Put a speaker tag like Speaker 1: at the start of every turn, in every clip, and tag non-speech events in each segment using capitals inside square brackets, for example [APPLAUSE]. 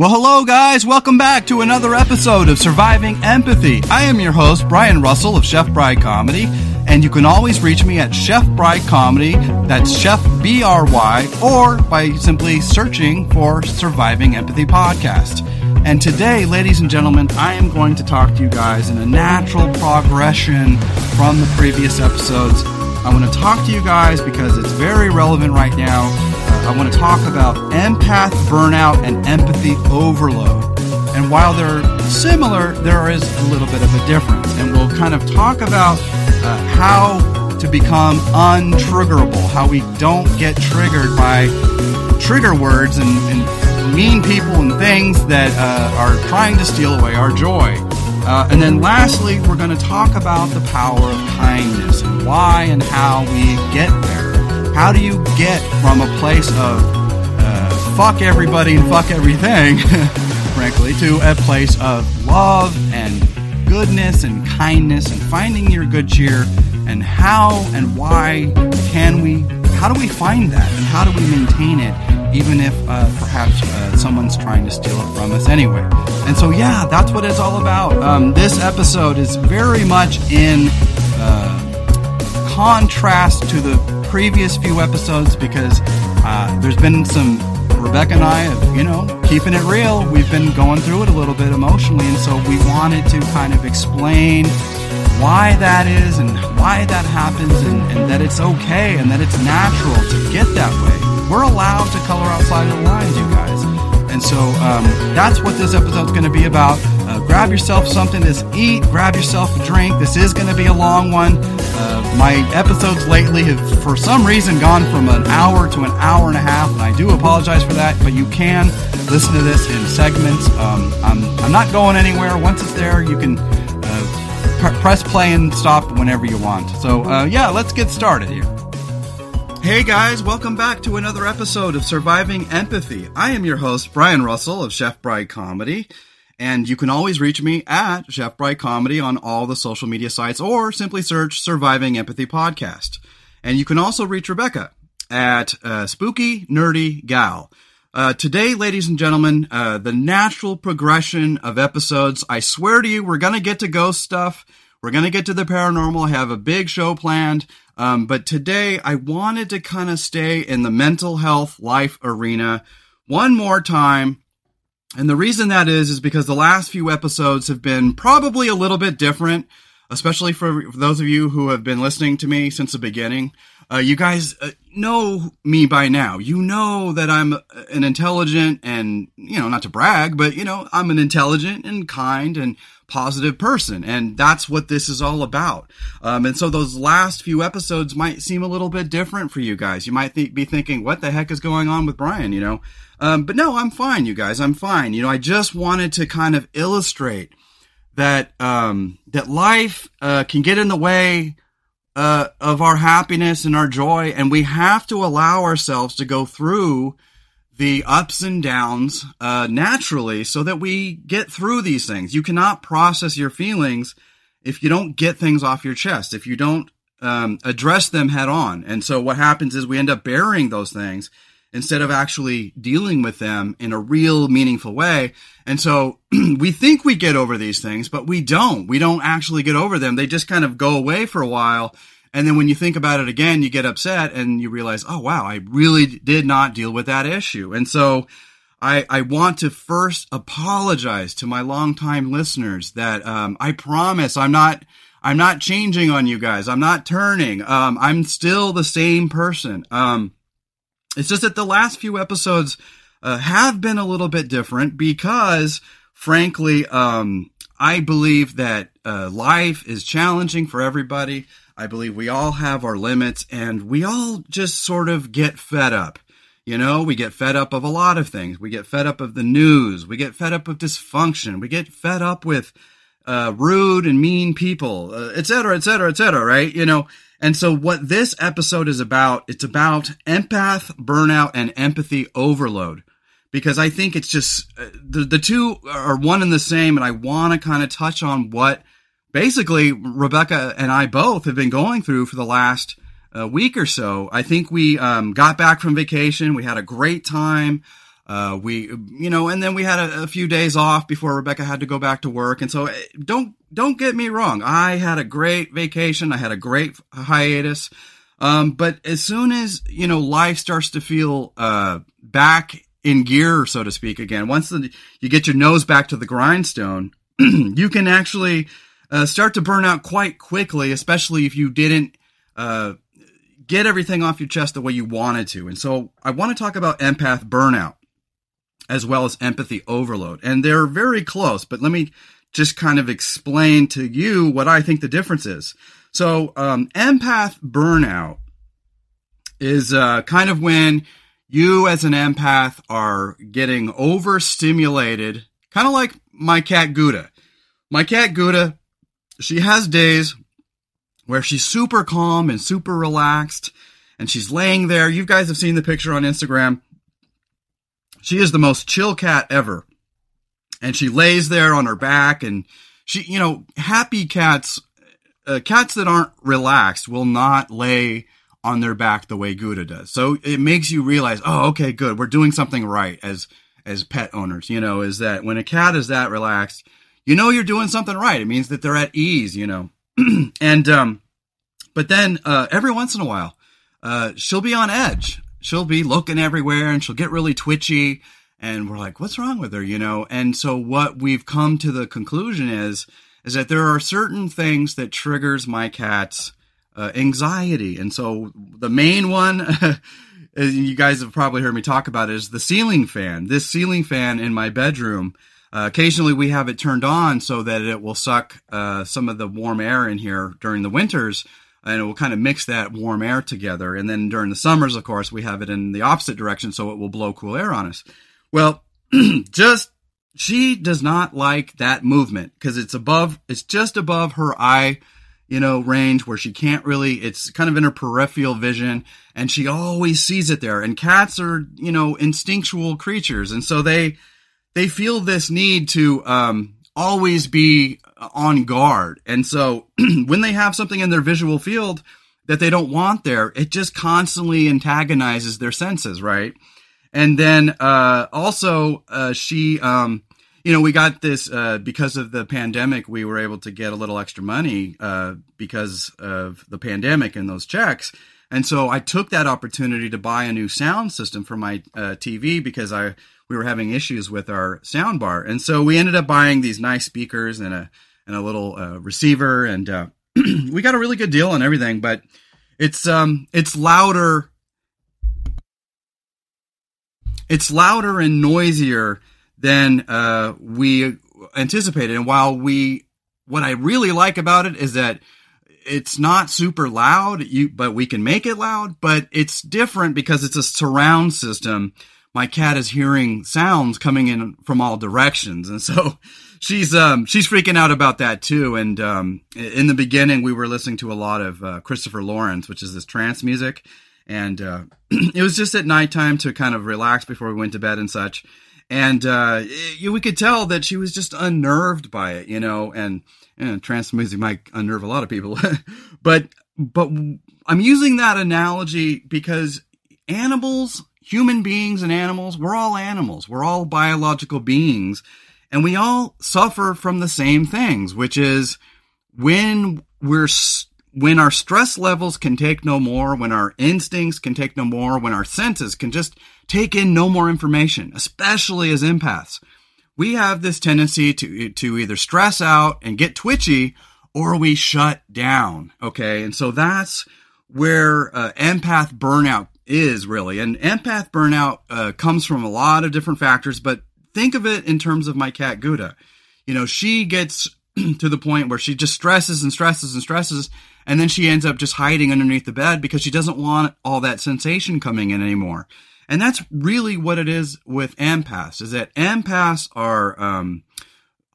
Speaker 1: Well, hello, guys. Welcome back to another episode of Surviving Empathy. I am your host, Brian Russell of Chef Bry Comedy, and you can always reach me at Chef Bry Comedy. That's Chef B R Y, or by simply searching for Surviving Empathy Podcast. And today, ladies and gentlemen, I am going to talk to you guys in a natural progression from the previous episodes. I want to talk to you guys because it's very relevant right now I want to talk about empath burnout and empathy overload. And while they're similar, there is a little bit of a difference. And we'll kind of talk about uh, how to become untriggerable, how we don't get triggered by trigger words and, and mean people and things that uh, are trying to steal away our joy. Uh, and then lastly, we're going to talk about the power of kindness and why and how we get there. How do you get from a place of uh, fuck everybody and fuck everything, [LAUGHS] frankly, to a place of love and goodness and kindness and finding your good cheer? And how and why can we, how do we find that? And how do we maintain it, even if uh, perhaps uh, someone's trying to steal it from us anyway? And so, yeah, that's what it's all about. Um, this episode is very much in uh, contrast to the previous few episodes because uh, there's been some Rebecca and I have, you know, keeping it real. We've been going through it a little bit emotionally, and so we wanted to kind of explain why that is and why that happens, and, and that it's okay and that it's natural to get that way. We're allowed to color outside of the lines, you guys. And so um, that's what this episode's going to be about. Uh, grab yourself something to eat, grab yourself a drink. This is going to be a long one. Uh, my episodes lately have, for some reason, gone from an hour to an hour and a half, and I do apologize for that. But you can listen to this in segments. Um, I'm, I'm not going anywhere. Once it's there, you can uh, pr- press play and stop whenever you want. So, uh, yeah, let's get started here. Hey guys, welcome back to another episode of Surviving Empathy. I am your host, Brian Russell of Chef Bry Comedy. And you can always reach me at Chef Bry Comedy on all the social media sites or simply search Surviving Empathy Podcast. And you can also reach Rebecca at uh, Spooky Nerdy Gal. Uh, today, ladies and gentlemen, uh, the natural progression of episodes. I swear to you, we're going to get to ghost stuff. We're going to get to the paranormal. Have a big show planned. Um, but today I wanted to kind of stay in the mental health life arena one more time. And the reason that is, is because the last few episodes have been probably a little bit different, especially for, those of you who have been listening to me since the beginning. Uh, you guys uh, know me by now. You know that I'm an intelligent and, you know, not to brag, but, you know, I'm an intelligent and kind and positive person. And that's what this is all about. Um, and so those last few episodes might seem a little bit different for you guys. You might th- be thinking, what the heck is going on with Brian, you know? Um, but no, I'm fine, you guys. I'm fine. You know, I just wanted to kind of illustrate that, um, that life, uh, can get in the way, uh, of our happiness and our joy. And we have to allow ourselves to go through, the ups and downs uh, naturally so that we get through these things. You cannot process your feelings if you don't get things off your chest, if you don't um, address them head on. And so what happens is we end up burying those things instead of actually dealing with them in a real meaningful way. And so [CLEARS THROAT] we think we get over these things, but we don't. We don't actually get over them. They just kind of go away for a while and then when you think about it again, you get upset and you realize, oh, wow, I really did not deal with that issue. And so I, I want to first apologize to my longtime listeners that um, I promise I'm not. I'm not changing on you guys. I'm not turning. Um, I'm still the same person. Um, it's just that the last few episodes uh, have been a little bit different because, frankly, um, I believe that uh, life is challenging for everybody. I believe we all have our limits and we all just sort of get fed up. You know, we get fed up of a lot of things. We get fed up of the news. We get fed up of dysfunction. We get fed up with uh, rude and mean people, uh, et cetera, et cetera, et cetera, right? You know, and so what this episode is about, it's about empath burnout and empathy overload. Because I think it's just uh, the, the two are one and the same. And I want to kind of touch on what basically Rebecca and I both have been going through for the last uh, week or so. I think we um, got back from vacation. We had a great time. Uh, we, you know, and then we had a, a, few days off before Rebecca had to go back to work. And so eh, don't, don't get me wrong. I had a great vacation. I had a great hiatus. Um, but as soon as, you know, life starts to feel, uh, back in gear, so to speak, again, once the, you get your nose back to the grindstone, [CLEARS THROAT] you can actually, uh, start to burn out quite quickly, especially if you didn't, uh, get everything off your chest the way you wanted to. And so I want to talk about empath burnout as well as empathy overload. And they're very close, but let me just kind of explain to you what I think the difference is. So, um, empath burnout is uh, kind of when you, as an empath, are getting overstimulated, kind of like my cat Gouda. My cat Gouda, she has days where she's super calm and super relaxed, and she's laying there. You guys have seen the picture on Instagram she is the most chill cat ever. And she lays there on her back and she, you know, happy cats, uh, cats that aren't relaxed will not lay on their back the way Gouda does. So it makes you realize, oh, okay, good. We're doing something right as, as pet owners, you know, is that when a cat is that relaxed, you know, you're doing something right. It means that they're at ease, you know, [CLEARS THROAT] and, um, but then, uh, every once in a while, uh, she'll be on edge. She'll be looking everywhere and she'll get really twitchy and we're like what's wrong with her? You know? And so what we've come to the conclusion is is that there are certain things that triggers my cat's uh, anxiety. And so the main one [LAUGHS] you guys have probably heard me talk about is the ceiling fan. This ceiling fan in my bedroom uh, occasionally we have it turned on so that it will suck uh, some of the warm air in here during the winters and it will kind of mix that warm air together. And then during the summers, of course, we have it in the opposite direction, so it will blow cool air on us. Well, [CLEARS THROAT] just she does not like that movement because it's above, it's just above her eye, you know, range where she can't really, it's kind of in her peripheral vision and she always sees it there. And cats are, you know, instinctual creatures. And so they, they feel this need to, um, always be on guard. And so [CLEARS THROAT] when they have something in their visual field that they don't want there, it just constantly antagonizes their senses, right? And then uh, also, uh, she, um, you know, we got this uh, because of the pandemic. We were able to get a little extra money uh, because of the pandemic and those checks. And so I took that opportunity to buy a new sound system for my uh, TV because I we were having issues with our sound bar, and so we ended up buying these nice speakers and a and a little uh, receiver, and uh, [CLEARS THROAT] we got a really good deal on everything. But it's um it's louder, it's louder and noisier than uh, we anticipated. And while we, what I really like about it is that it's not super loud, you but we can make it loud. But it's different because it's a surround system my cat is hearing sounds coming in from all directions. And so [LAUGHS] she's, um, she's freaking out about that too. And, um, in the beginning, we were listening to a lot of, uh, Christopher Lawrence, which is this trance music. And, uh, [CLEARS THROAT] it was just at nighttime to kind of relax before we went to bed and such. And, uh, it, we could tell that she was just unnerved by it, you know, and, and trance music might unnerve a lot of people. [LAUGHS] but, but I'm using that analogy because animals human beings and animals, we're all animals. We're all biological beings. And we all suffer from the same things, which is when we're, when our stress levels can take no more, when our instincts can take no more, when our senses can just take in no more information, especially as empaths, we have this tendency to, to either stress out and get twitchy or we shut down. Okay. And so that's where uh, empath burnout is really. And empath burnout uh, comes from a lot of different factors, but think of it in terms of my cat Gouda. You know, she gets [CLEARS THROAT] to the point where she just stresses and stresses and stresses, and then she ends up just hiding underneath the bed because she doesn't want all that sensation coming in anymore. And that's really what it is with empaths, is that empaths are um,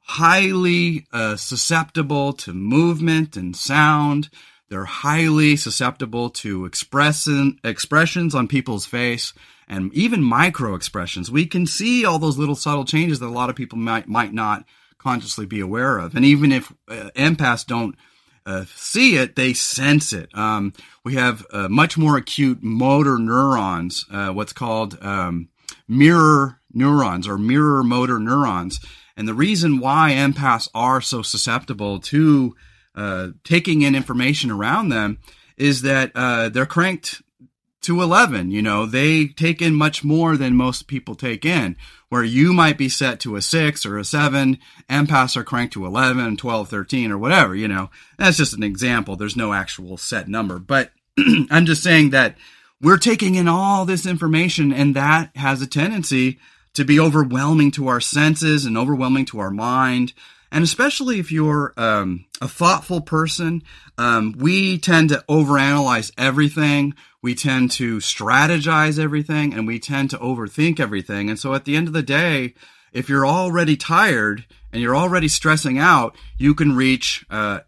Speaker 1: highly uh, susceptible to movement and sound. They're highly susceptible to expressing, expressions on people's face and even micro expressions. We can see all those little subtle changes that a lot of people might, might not consciously be aware of. And even if uh, empaths don't uh, see it, they sense it. Um, we have uh, much more acute motor neurons, uh, what's called um, mirror neurons or mirror motor neurons. And the reason why empaths are so susceptible to uh, taking in information around them is that uh, they're cranked to 11. You know, they take in much more than most people take in. Where you might be set to a six or a seven, empaths are cranked to 11, 12, 13, or whatever. You know, that's just an example. There's no actual set number. But [CLEARS THROAT] I'm just saying that we're taking in all this information, and that has a tendency to be overwhelming to our senses and overwhelming to our mind. And especially if you're um, a thoughtful person, um, we tend to overanalyze everything. We tend to strategize everything and we tend to overthink everything. And so at the end of the day, if you're already tired and you're already stressing out, you can reach uh,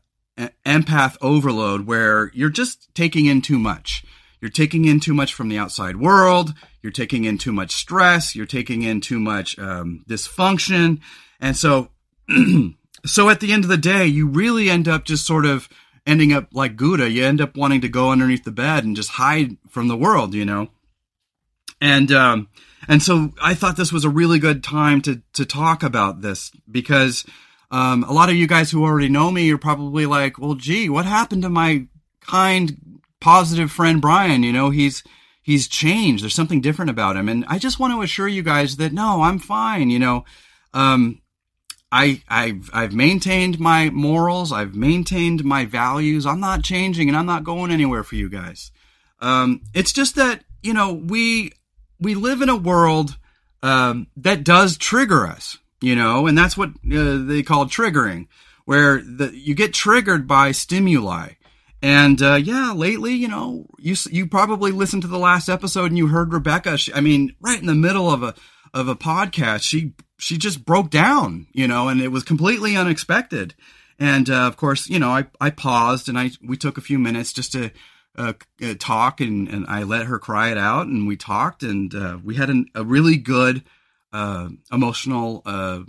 Speaker 1: empath overload where you're just taking in too much. You're taking in too much from the outside world. You're taking in too much stress. You're taking in too much um, dysfunction. And so, [CLEARS THROAT] so at the end of the day, you really end up just sort of ending up like Gouda. You end up wanting to go underneath the bed and just hide from the world, you know? And, um, and so I thought this was a really good time to, to talk about this because, um, a lot of you guys who already know me, you're probably like, well, gee, what happened to my kind, positive friend Brian? You know, he's, he's changed. There's something different about him. And I just want to assure you guys that no, I'm fine. You know, um, I, I've, I've maintained my morals. I've maintained my values. I'm not changing and I'm not going anywhere for you guys. Um, it's just that, you know, we, we live in a world, um, that does trigger us, you know, and that's what uh, they call triggering, where the, you get triggered by stimuli. And, uh, yeah, lately, you know, you, you probably listened to the last episode and you heard Rebecca. She, I mean, right in the middle of a, of a podcast, she she just broke down, you know, and it was completely unexpected. And uh, of course, you know, I, I paused and I we took a few minutes just to uh, uh, talk and, and I let her cry it out and we talked and uh, we had an, a really good uh, emotional uh,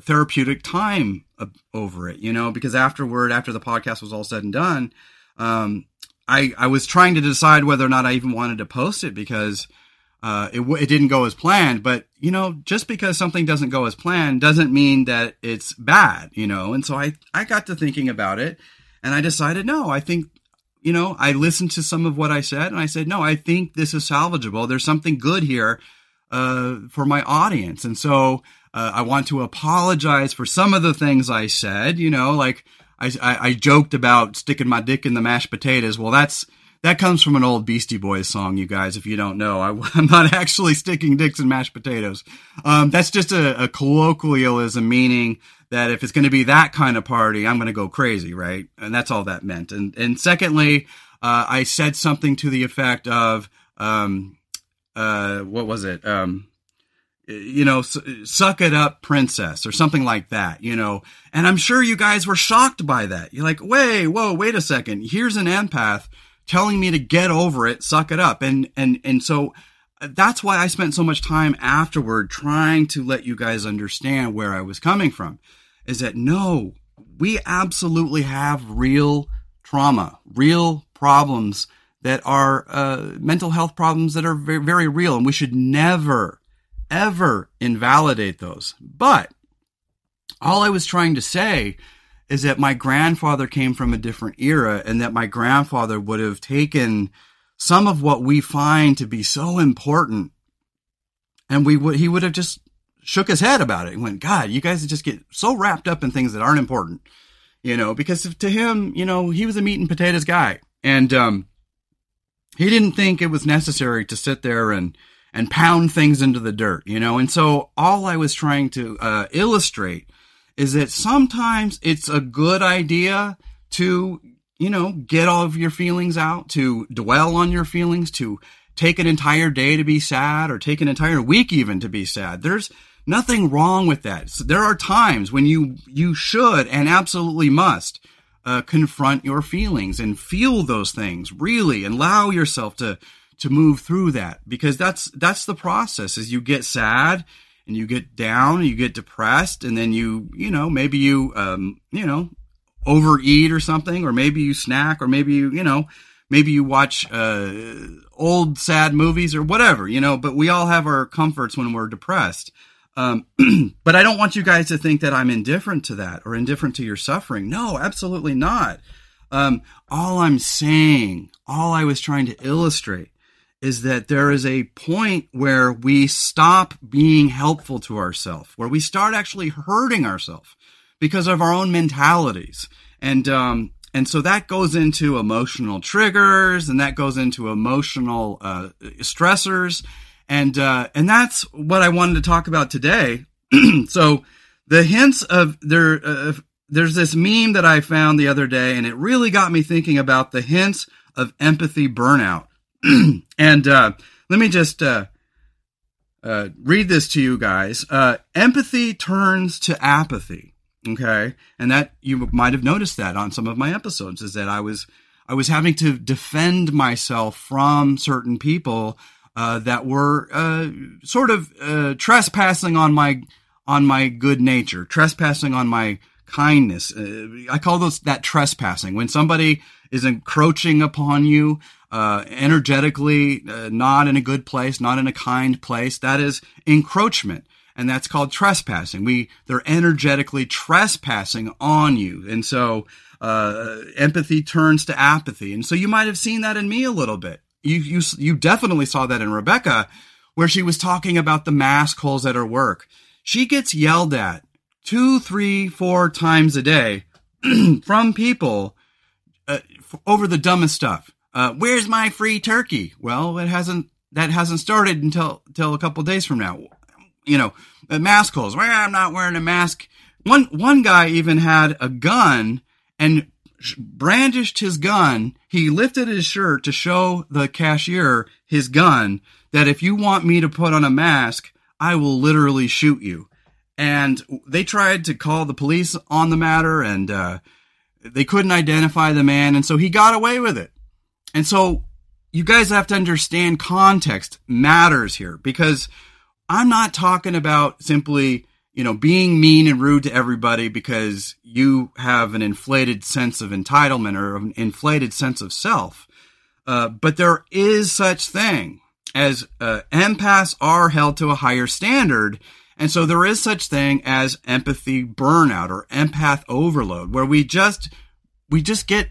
Speaker 1: therapeutic time over it, you know, because afterward, after the podcast was all said and done, um, I I was trying to decide whether or not I even wanted to post it because uh, it, it didn't go as planned, but you know, just because something doesn't go as planned doesn't mean that it's bad, you know? And so I, I got to thinking about it and I decided, no, I think, you know, I listened to some of what I said and I said, no, I think this is salvageable. There's something good here, uh, for my audience. And so, uh, I want to apologize for some of the things I said, you know, like I, I, I joked about sticking my dick in the mashed potatoes. Well, that's, that comes from an old Beastie Boys song, you guys. If you don't know, I, [LAUGHS] am not actually sticking dicks in mashed potatoes. Um, that's just a, a, colloquialism, meaning that if it's going to be that kind of party, I'm going to go crazy, right? And that's all that meant. And and secondly, uh, I said something to the effect of, um, uh, what was it? Um, you know, suck it up, princess, or something like that, you know. And I'm sure you guys were shocked by that. You're like, wait, whoa, wait a second. Here's an empath telling me to get over it, suck it up. And, and, and so that's why I spent so much time afterward trying to let you guys understand where I was coming from is that no, we absolutely have real trauma, real problems that are uh, mental health problems that are very, very real. And we should never, ever invalidate those. But all I was trying to say is that my grandfather came from a different era and that my grandfather would have taken some of what we find to be so important and we would he would have just shook his head about it and went god you guys just get so wrapped up in things that aren't important you know because to him you know he was a meat and potatoes guy and um he didn't think it was necessary to sit there and and pound things into the dirt you know and so all i was trying to uh, illustrate is that sometimes it's a good idea to, you know, get all of your feelings out, to dwell on your feelings, to take an entire day to be sad or take an entire week even to be sad. There's nothing wrong with that. So there are times when you, you should and absolutely must uh, confront your feelings and feel those things really and allow yourself to, to move through that because that's, that's the process as you get sad and you get down you get depressed and then you you know maybe you um you know overeat or something or maybe you snack or maybe you you know maybe you watch uh, old sad movies or whatever, you know. But we all have our comforts when we're depressed. Um, [CLEARS THROAT] but I don't want you guys to think that I'm indifferent to that or indifferent to your suffering. No, absolutely not. Um, all I'm saying, all I was trying to illustrate is that there is a point where we stop being helpful to ourselves, where we start actually hurting ourselves because of our own mentalities. And, um, and so that goes into emotional triggers and that goes into emotional, uh, stressors. And, uh, and that's what I wanted to talk about today. [CLEARS THROAT] so the hints of there, uh, there's this meme that I found the other day and it really got me thinking about the hints of empathy burnout. [CLEARS THROAT] and uh, let me just uh, uh, read this to you guys. Uh, empathy turns to apathy. Okay, and that you might have noticed that on some of my episodes is that I was I was having to defend myself from certain people uh, that were uh, sort of trespassing on my on my good nature, trespassing on my kindness. I call those that trespassing when somebody is encroaching upon you uh, energetically, uh, not in a good place, not in a kind place. That is encroachment. And that's called trespassing. We, they're energetically trespassing on you. And so, uh, empathy turns to apathy. And so you might have seen that in me a little bit. You, you, you definitely saw that in Rebecca, where she was talking about the mask holes at her work. She gets yelled at two, three, four times a day [CLEARS THROAT] from people over the dumbest stuff. Uh, where's my free turkey? Well, it hasn't. That hasn't started until until a couple days from now. You know, the mask holes. Well, I'm not wearing a mask. One one guy even had a gun and brandished his gun. He lifted his shirt to show the cashier his gun. That if you want me to put on a mask, I will literally shoot you. And they tried to call the police on the matter, and uh, they couldn't identify the man, and so he got away with it. And so you guys have to understand context matters here because I'm not talking about simply, you know, being mean and rude to everybody because you have an inflated sense of entitlement or an inflated sense of self. Uh, but there is such thing as uh, empaths are held to a higher standard. And so there is such thing as empathy burnout or empath overload where we just, we just get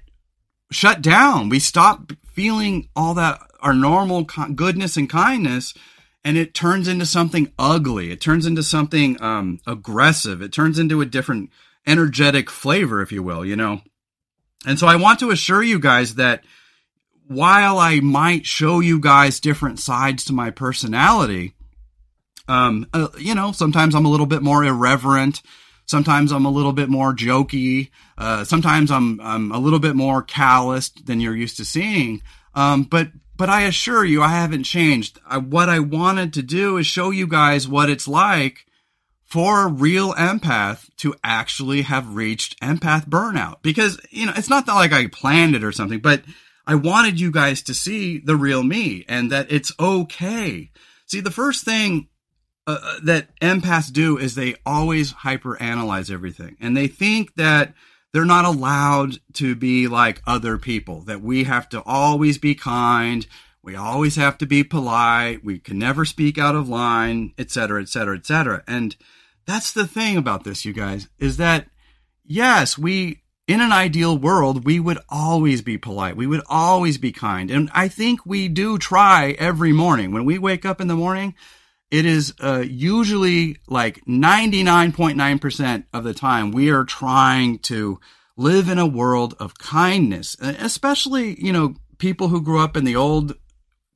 Speaker 1: shut down. We stop feeling all that our normal goodness and kindness, and it turns into something ugly. It turns into something um, aggressive. It turns into a different energetic flavor, if you will. You know. And so I want to assure you guys that while I might show you guys different sides to my personality, um, uh, you know, sometimes I'm a little bit more irreverent. Sometimes I'm a little bit more jokey. Uh, sometimes I'm I'm a little bit more calloused than you're used to seeing. Um, but but I assure you, I haven't changed. I, what I wanted to do is show you guys what it's like for a real empath to actually have reached empath burnout. Because you know, it's not that like I planned it or something, but I wanted you guys to see the real me and that it's okay. See, the first thing uh, uh, that empaths do is they always hyper analyze everything. And they think that they're not allowed to be like other people that we have to always be kind we always have to be polite we can never speak out of line etc etc etc and that's the thing about this you guys is that yes we in an ideal world we would always be polite we would always be kind. And i think we do try every morning. When we wake up in the morning it is uh, usually like 99.9% of the time we are trying to live in a world of kindness, especially, you know, people who grew up in the old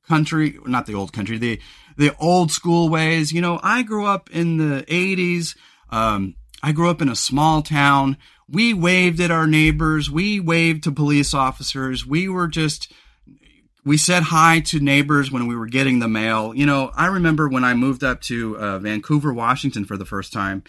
Speaker 1: country, not the old country, the, the old school ways. You know, I grew up in the 80s. Um, I grew up in a small town. We waved at our neighbors. We waved to police officers. We were just, we said hi to neighbors when we were getting the mail. You know, I remember when I moved up to uh, Vancouver, Washington for the first time,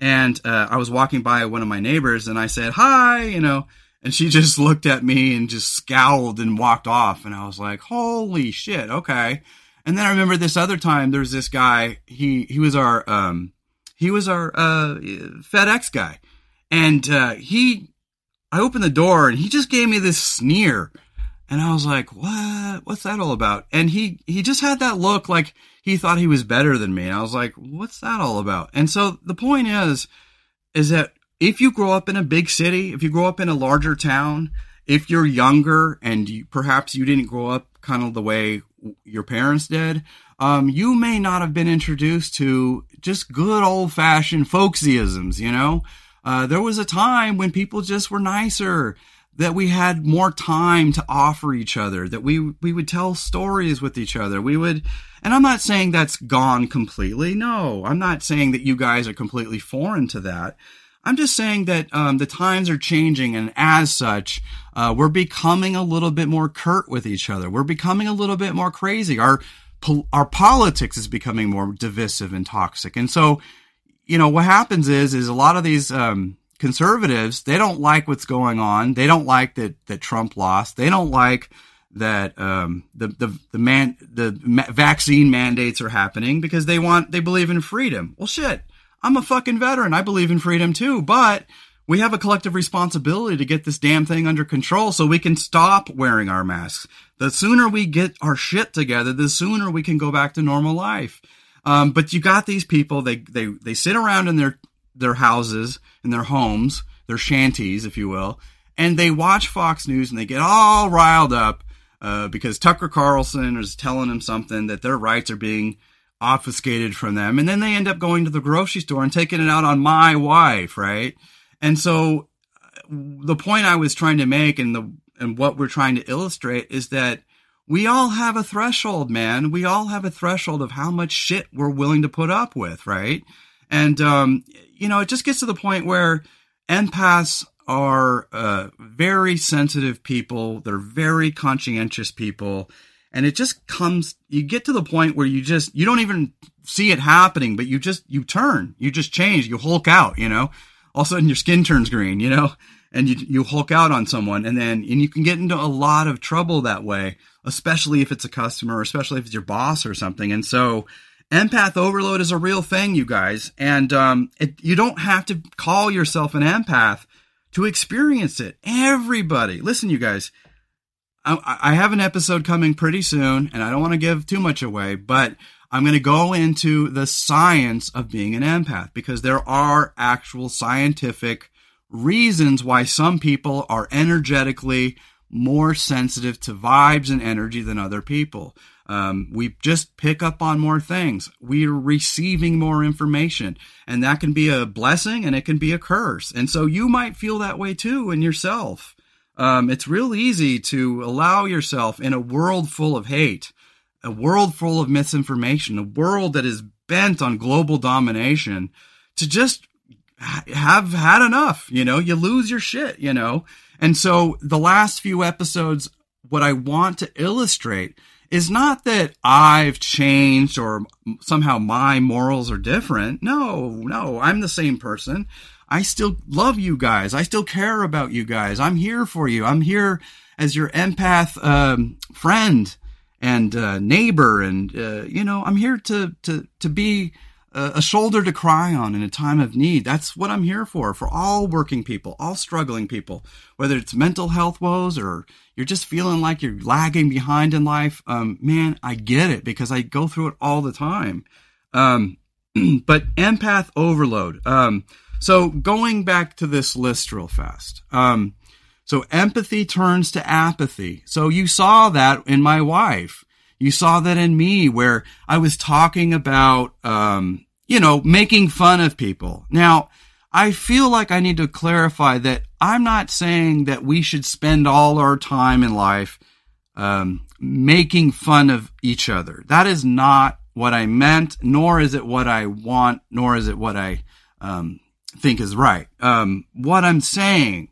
Speaker 1: and uh, I was walking by one of my neighbors and I said, hi, you know, and she [LAUGHS] just looked at me and just scowled and walked off. And I was like, holy shit, okay. And then I remember this other time, there was this guy, he, he was our, um, he was our, uh, FedEx guy. And, uh, he, I opened the door and he just gave me this sneer And I was like, what? What's that all about? And he, he just had that look like he thought he was better than me. And I was like, what's that all about? And so the point is, is that if you grow up in a big city, if you grow up in a larger town, if you're younger and you, perhaps you didn't grow up kind of the way your parents did, um, you may not have been introduced to just good old fashioned folksyisms, you know? Uh, there was a time when people just were nicer that we had more time to offer each other, that we, we would tell stories with each other. We would, and I'm not saying that's gone completely. No, I'm not saying that you guys are completely foreign to that. I'm just saying that um, the times are changing, and as such, uh, we're becoming a little bit more curt with each other. We're becoming a little bit more crazy. Our our politics is becoming more divisive and toxic, and so you know what happens is is a lot of these um, conservatives they don't like what's going on. They don't like that that Trump lost. They don't like that um, the the the man the vaccine mandates are happening because they want they believe in freedom. Well, shit, I'm a fucking veteran. I believe in freedom too, but we have a collective responsibility to get this damn thing under control so we can stop wearing our masks. The sooner we get our shit together, the sooner we can go back to normal life. Um, but you got these people; they they they sit around in their their houses, and their homes, their shanties, if you will, and they watch Fox News and they get all riled up uh, because Tucker Carlson is telling them something that their rights are being obfuscated from them, and then they end up going to the grocery store and taking it out on my wife, right? And so, uh, the point I was trying to make, and the and what we're trying to illustrate is that we all have a threshold, man. We all have a threshold of how much shit we're willing to put up with, right? And um, you know, it just gets to the point where empaths are uh, very sensitive people. They're very conscientious people. And it just comes, you get to the point where you just, you don't even see it happening, but you just, you turn, you just change, you hulk out, you know? All of a sudden your skin turns green, you know? And you, you hulk out on someone and then, and you can get into a lot of trouble that way, especially if it's a customer, especially if it's your boss or something. And so, empath overload is a real thing, you guys. And um, it, you don't have to call yourself an empath to experience it. Everybody, listen, you guys. I, I have an episode coming pretty soon, and I don't want to give too much away, but I'm going to go into the science of being an empath because there are actual scientific reasons why some people are energetically more sensitive to vibes and energy than other people. Um, we just pick up on more things. We're receiving more information, and that can be a blessing and it can be a curse. And so you might feel that way too in yourself. Um, it's real easy to allow yourself in a world full of hate, a world full of misinformation, a world that is bent on global domination, to just have had enough. You know, you lose your shit, you know. And so the last few episodes, what I want to illustrate is not that I've changed or somehow my morals are different. No, no, I'm the same person. I still love you guys. I still care about you guys. I'm here for you. I'm here as your empath um, friend and uh, neighbor, and uh, you know, I'm here to to to be a shoulder to cry on in a time of need. That's what I'm here for, for all working people, all struggling people, whether it's mental health woes or you're just feeling like you're lagging behind in life. Um, man, I get it because I go through it all the time. Um, [CLEARS THROAT] but empath overload. Um, so going back to this list real fast. Um, so empathy turns to apathy. So you saw that in my wife. You saw that in me where I was talking about, um, you know, making fun of people. Now, I feel like I need to clarify that I'm not saying that we should spend all our time in life um, making fun of each other. That is not what I meant, nor is it what I want, nor is it what I um, think is right. Um, what I'm saying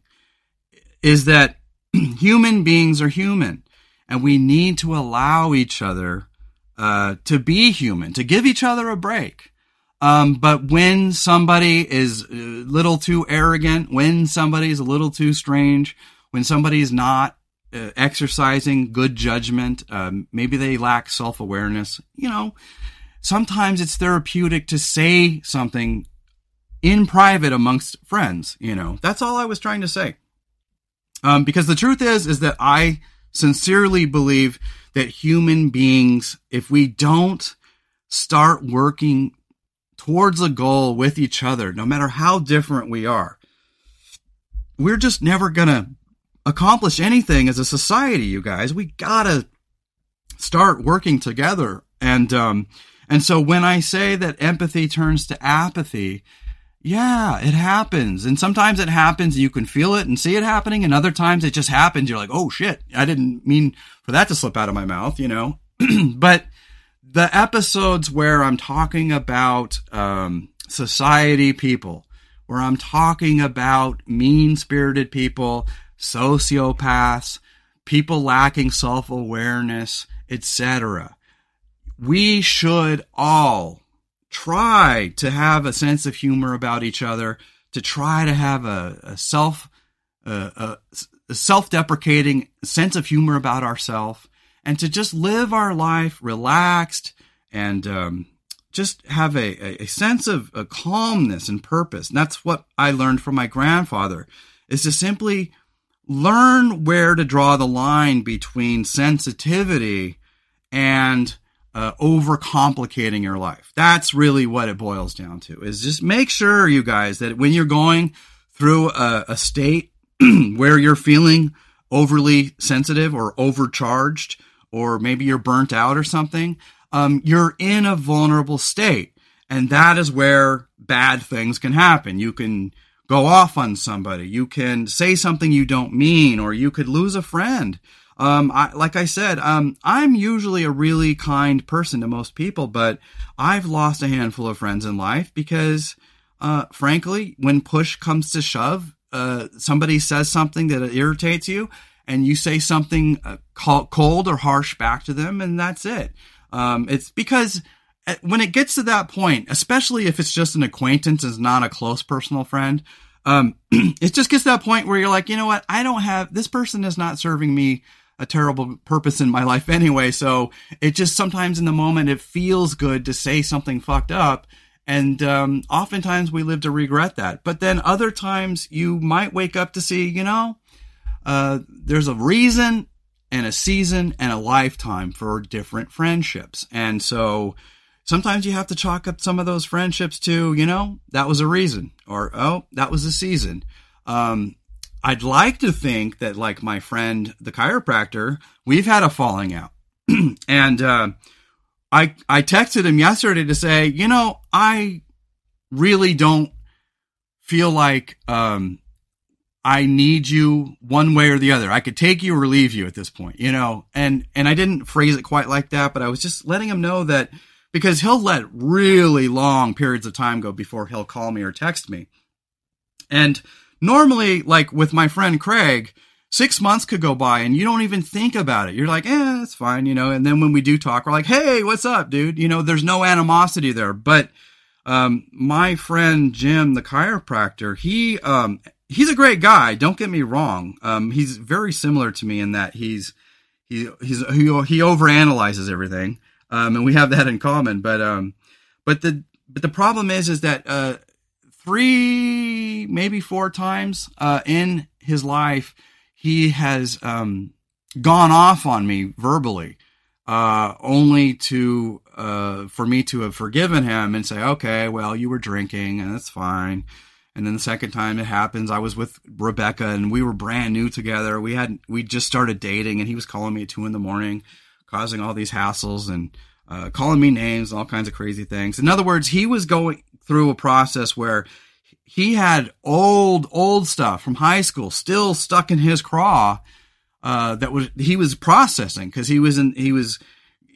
Speaker 1: is that [CLEARS THROAT] human beings are human and we need to allow each other uh, to be human, to give each other a break. Um, but when somebody is a little too arrogant, when somebody is a little too strange, when somebody is not uh, exercising good judgment, um, maybe they lack self awareness, you know, sometimes it's therapeutic to say something in private amongst friends, you know. That's all I was trying to say. Um, because the truth is, is that I sincerely believe that human beings, if we don't start working towards a goal with each other, no matter how different we are, we're just never going to accomplish anything as a society, you guys. We gotta start working together. And, um, and so when I say that empathy turns to apathy, yeah, it happens. And sometimes it happens you can feel it and see it happening. And other times it just happens. You're like, oh shit, I didn't mean for that to slip out of my mouth, you know? [CLEARS THROAT] but the episodes where I'm talking about, um, society people, where I'm talking about mean spirited people, sociopaths, people lacking self awareness, etc. We should all try to have a sense of humor about each other, to try to have a, a self a, a self deprecating sense of humor about ourselves, and to just live our life relaxed and um, just have a, a sense of a calmness and purpose. And that's what I learned from my grandfather is to simply learn where to draw the line between sensitivity and uh, overcomplicating your life. That's really what it boils down to is just make sure you guys that when you're going through a, a state [CLEARS THROAT] where you're feeling overly sensitive or overcharged, or maybe you're burnt out or something, um, you're in a vulnerable state. And that is where bad things can happen. You can go off on somebody. You can say something you don't mean, or you could lose a friend. Um, I, like I said, um, I'm usually a really kind person to most people, but I've lost a handful of friends in life because, uh, frankly, when push comes to shove, uh, somebody says something that irritates you, and you say something uh, cold or harsh back to them, and that's it. Um, it's because when it gets to that point, especially if it's just an acquaintance, is not a close personal friend, um, [CLEARS THROAT] it just gets to that point where you're like, you know what? I don't have this person is not serving me a terrible purpose in my life [LAUGHS] anyway. So it just sometimes in the moment it feels good to say something fucked up. And um, oftentimes we live to regret that. But then other times you might wake up to see, you know, uh, there's a reason and a season and a lifetime for different friendships. And so sometimes you have to chalk up some of those friendships to, you know, that was a reason or, oh, that was a season. Um, I'd like to think that, like my friend, the chiropractor, we've had a falling out. [CLEARS THROAT] and uh, I, I texted him yesterday to say, you know, I really don't feel like um, I need you one way or the other. I could take you or leave you at this point, you know. And and I didn't phrase it quite like that, but I was just letting him know that because he'll let really long periods of time go before he'll call me or text me. And normally, like with my friend Craig, six months could go by and you don't even think about it. You're like, eh, it's fine, you know. And then when we do talk, we're like, hey, what's up, dude? You know, there's no animosity there. But um, my friend Jim, the chiropractor, he um, he's a great guy. Don't get me wrong. Um, he's very similar to me in that he's he he's he, he overanalyzes everything um, and we have that in common. But um, but the but the problem is is that uh, three maybe four times uh, in his life he has um, gone off on me verbally, uh, only to uh, for me to have forgiven him and say, okay, well you were drinking and that's fine. And then the second time it happens, I was with Rebecca and we were brand new together. We had we just started dating, and he was calling me at two in the morning causing all these hassles and uh, calling me names, all kinds of crazy things. In other words, he was going through a process where he had old, old stuff from high school still stuck in his craw uh, that was he was processing because he was in he was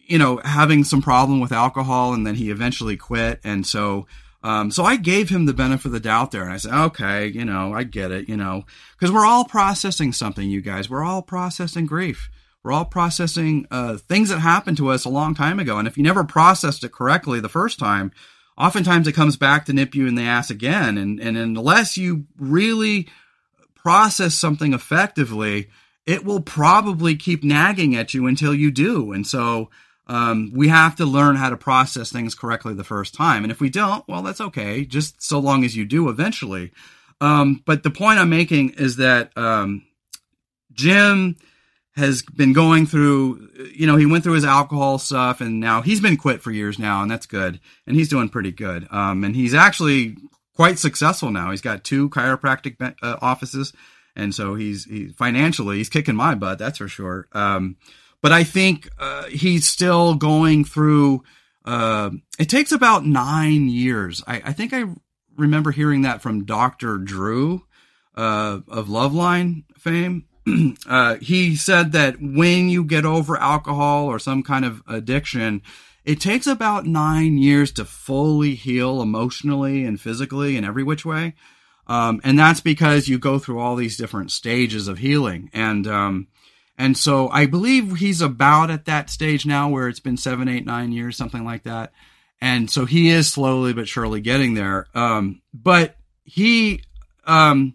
Speaker 1: you know having some problem with alcohol and then he eventually quit. And so um, so I gave him the benefit of the doubt there and I said okay you know I get it you know. Because we're all processing something you guys. We're all processing grief. We're all processing uh, things that happened to us a long time ago. And if you never processed it correctly the first time, oftentimes it comes back to nip you in the ass again. And, and unless you really process something effectively, it will probably keep nagging at you until you do. And so um, we have to learn how to process things correctly the first time. And if we don't, well, that's okay, just so long as you do eventually. Um, but the point I'm making is that um, Jim has been going through, you know, he went through his alcohol stuff and now he's been quit for years now and that's good. And he's doing pretty good. Um, and he's actually quite successful now. He's got two chiropractic uh, offices. And so he's, he financially, he's kicking my butt. That's for sure. Um, but I think, uh, he's still going through, uh, it takes about nine years. I, I think I remember hearing that from Dr. Drew, uh, of Loveline fame [CLEARS THROAT] uh, he said that when you get over alcohol or some kind of addiction, it takes about nine years to fully heal emotionally and physically in every which way. Um, and that's because you go through all these different stages of healing. And, um, and so I believe he's about at that stage now where it's been seven, eight, nine years, something like that. And so he is slowly but surely getting there. Um, but he, um,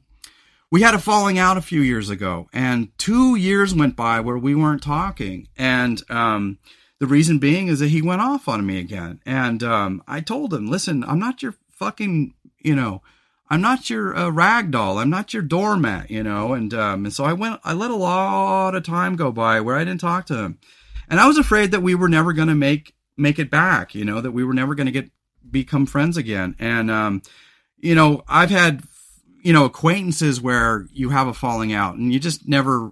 Speaker 1: we had a falling out a few years ago, and two years went by where we weren't talking. And um, the reason being is that he went off on me again. And um, I told him, listen, I'm not your fucking, you know, I'm not your uh, rag doll. I'm not your doormat, you know. And um, and so I went. I let a lot of time go by where I didn't talk to him, and I was afraid that we were never going to make make it back. You know, that we were never going to get become friends again. And um, you know, I've had you know, acquaintances where you have a falling out and you just never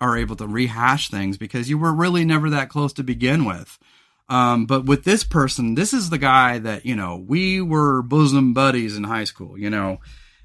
Speaker 1: are able to rehash things because you were really never that close to begin with. Um, but with this person, this is the guy that, you know, we were bosom buddies in high school, you know,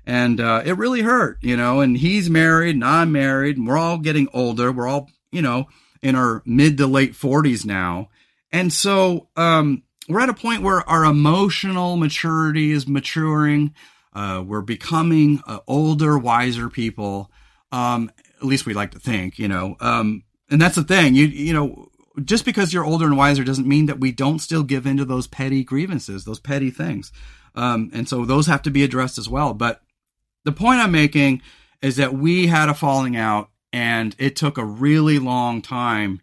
Speaker 1: and, uh, it really hurt, you know, and he's married and I'm married and we're all getting older. We're all, you know, in our mid to late forties now. And so, um, we're at a point where our emotional maturity is maturing. Uh, we're becoming uh, older, wiser people. Um, at least we like to think, you know. Um, and that's the thing. You you know, just because you're older and wiser doesn't mean that we don't still give into those petty grievances, those petty things. Um, and so those have to be addressed as well. But the point I'm making is that we had a falling out, and it took a really long time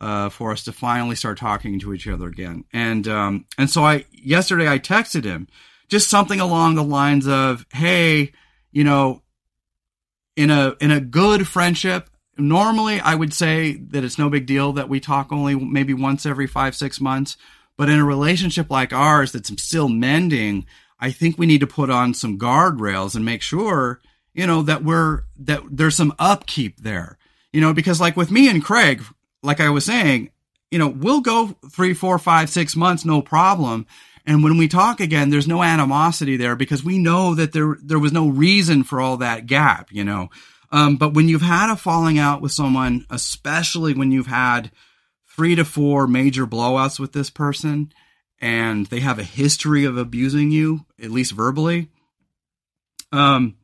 Speaker 1: uh, for us to finally start talking to each other again. And um, and so I yesterday I texted him just something along the lines of, Hey, you know, in a, in a good friendship, normally I would say that it's no big deal that we talk only maybe once every five, six months. But in a relationship like ours that's still mending, I think we need to put on some guardrails and make sure, you know, that we're, that there's some upkeep there, you know, because like with me and Craig, like I was saying, you know, we'll go three, four, five, six months, no problem. And when we talk again, there's no animosity there because we know that there there was no reason for all that gap, you know. Um, but when you've had a falling out with someone, especially when you've had three to four major blowouts with this person, and they have a history of abusing you, at least verbally, um,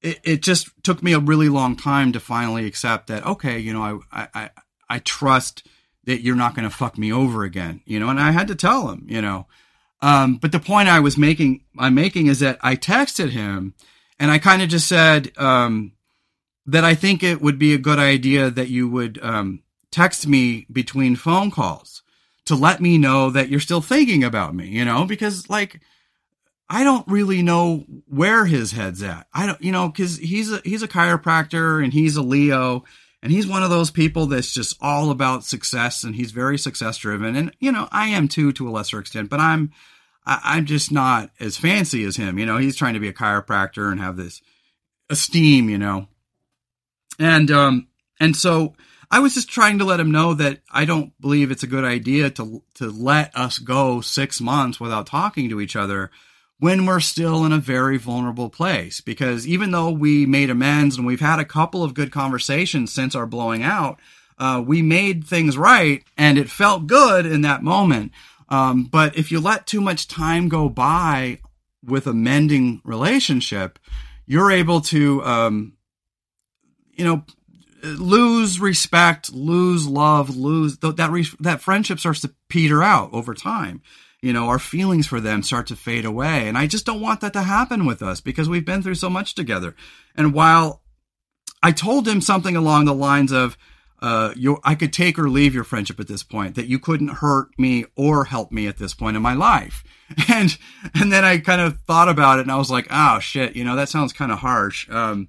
Speaker 1: it, it just took me a really long time to finally accept that. Okay, you know, I I I trust that you're not going to fuck me over again, you know. And I had to tell him, you know. Um, but the point I was making, I'm making is that I texted him and I kind of just said, um, that I think it would be a good idea that you would, um, text me between phone calls to let me know that you're still thinking about me, you know, because like, I don't really know where his head's at. I don't, you know, cause he's a, he's a chiropractor and he's a Leo and he's one of those people that's just all about success and he's very success driven. And, you know, I am too, to a lesser extent, but I'm, I, am just not as fancy as him. You know, he's trying to be a chiropractor and have this esteem, you know. And um and so I was just trying to let him know that I don't believe it's a good idea to to let us go 6 months without talking to each other when we're still in a very vulnerable place because even though we made amends and we've had a couple of good conversations since our blowing out, uh, we made things right and it felt good in that moment. Um, but if you let too much time go by with a mending relationship, you're able to, um, you know, lose respect, lose love, lose that re- that friendship starts to peter out over time. You know, our feelings for them start to fade away, and I just don't want that to happen with us because we've been through so much together. And while I told him something along the lines of, uh, I could take or leave your friendship at this point, that you couldn't hurt me or help me at this point in my life. [LAUGHS] And, and then I kind of thought about it and I was like, oh shit, you know, that sounds kind of harsh. Um,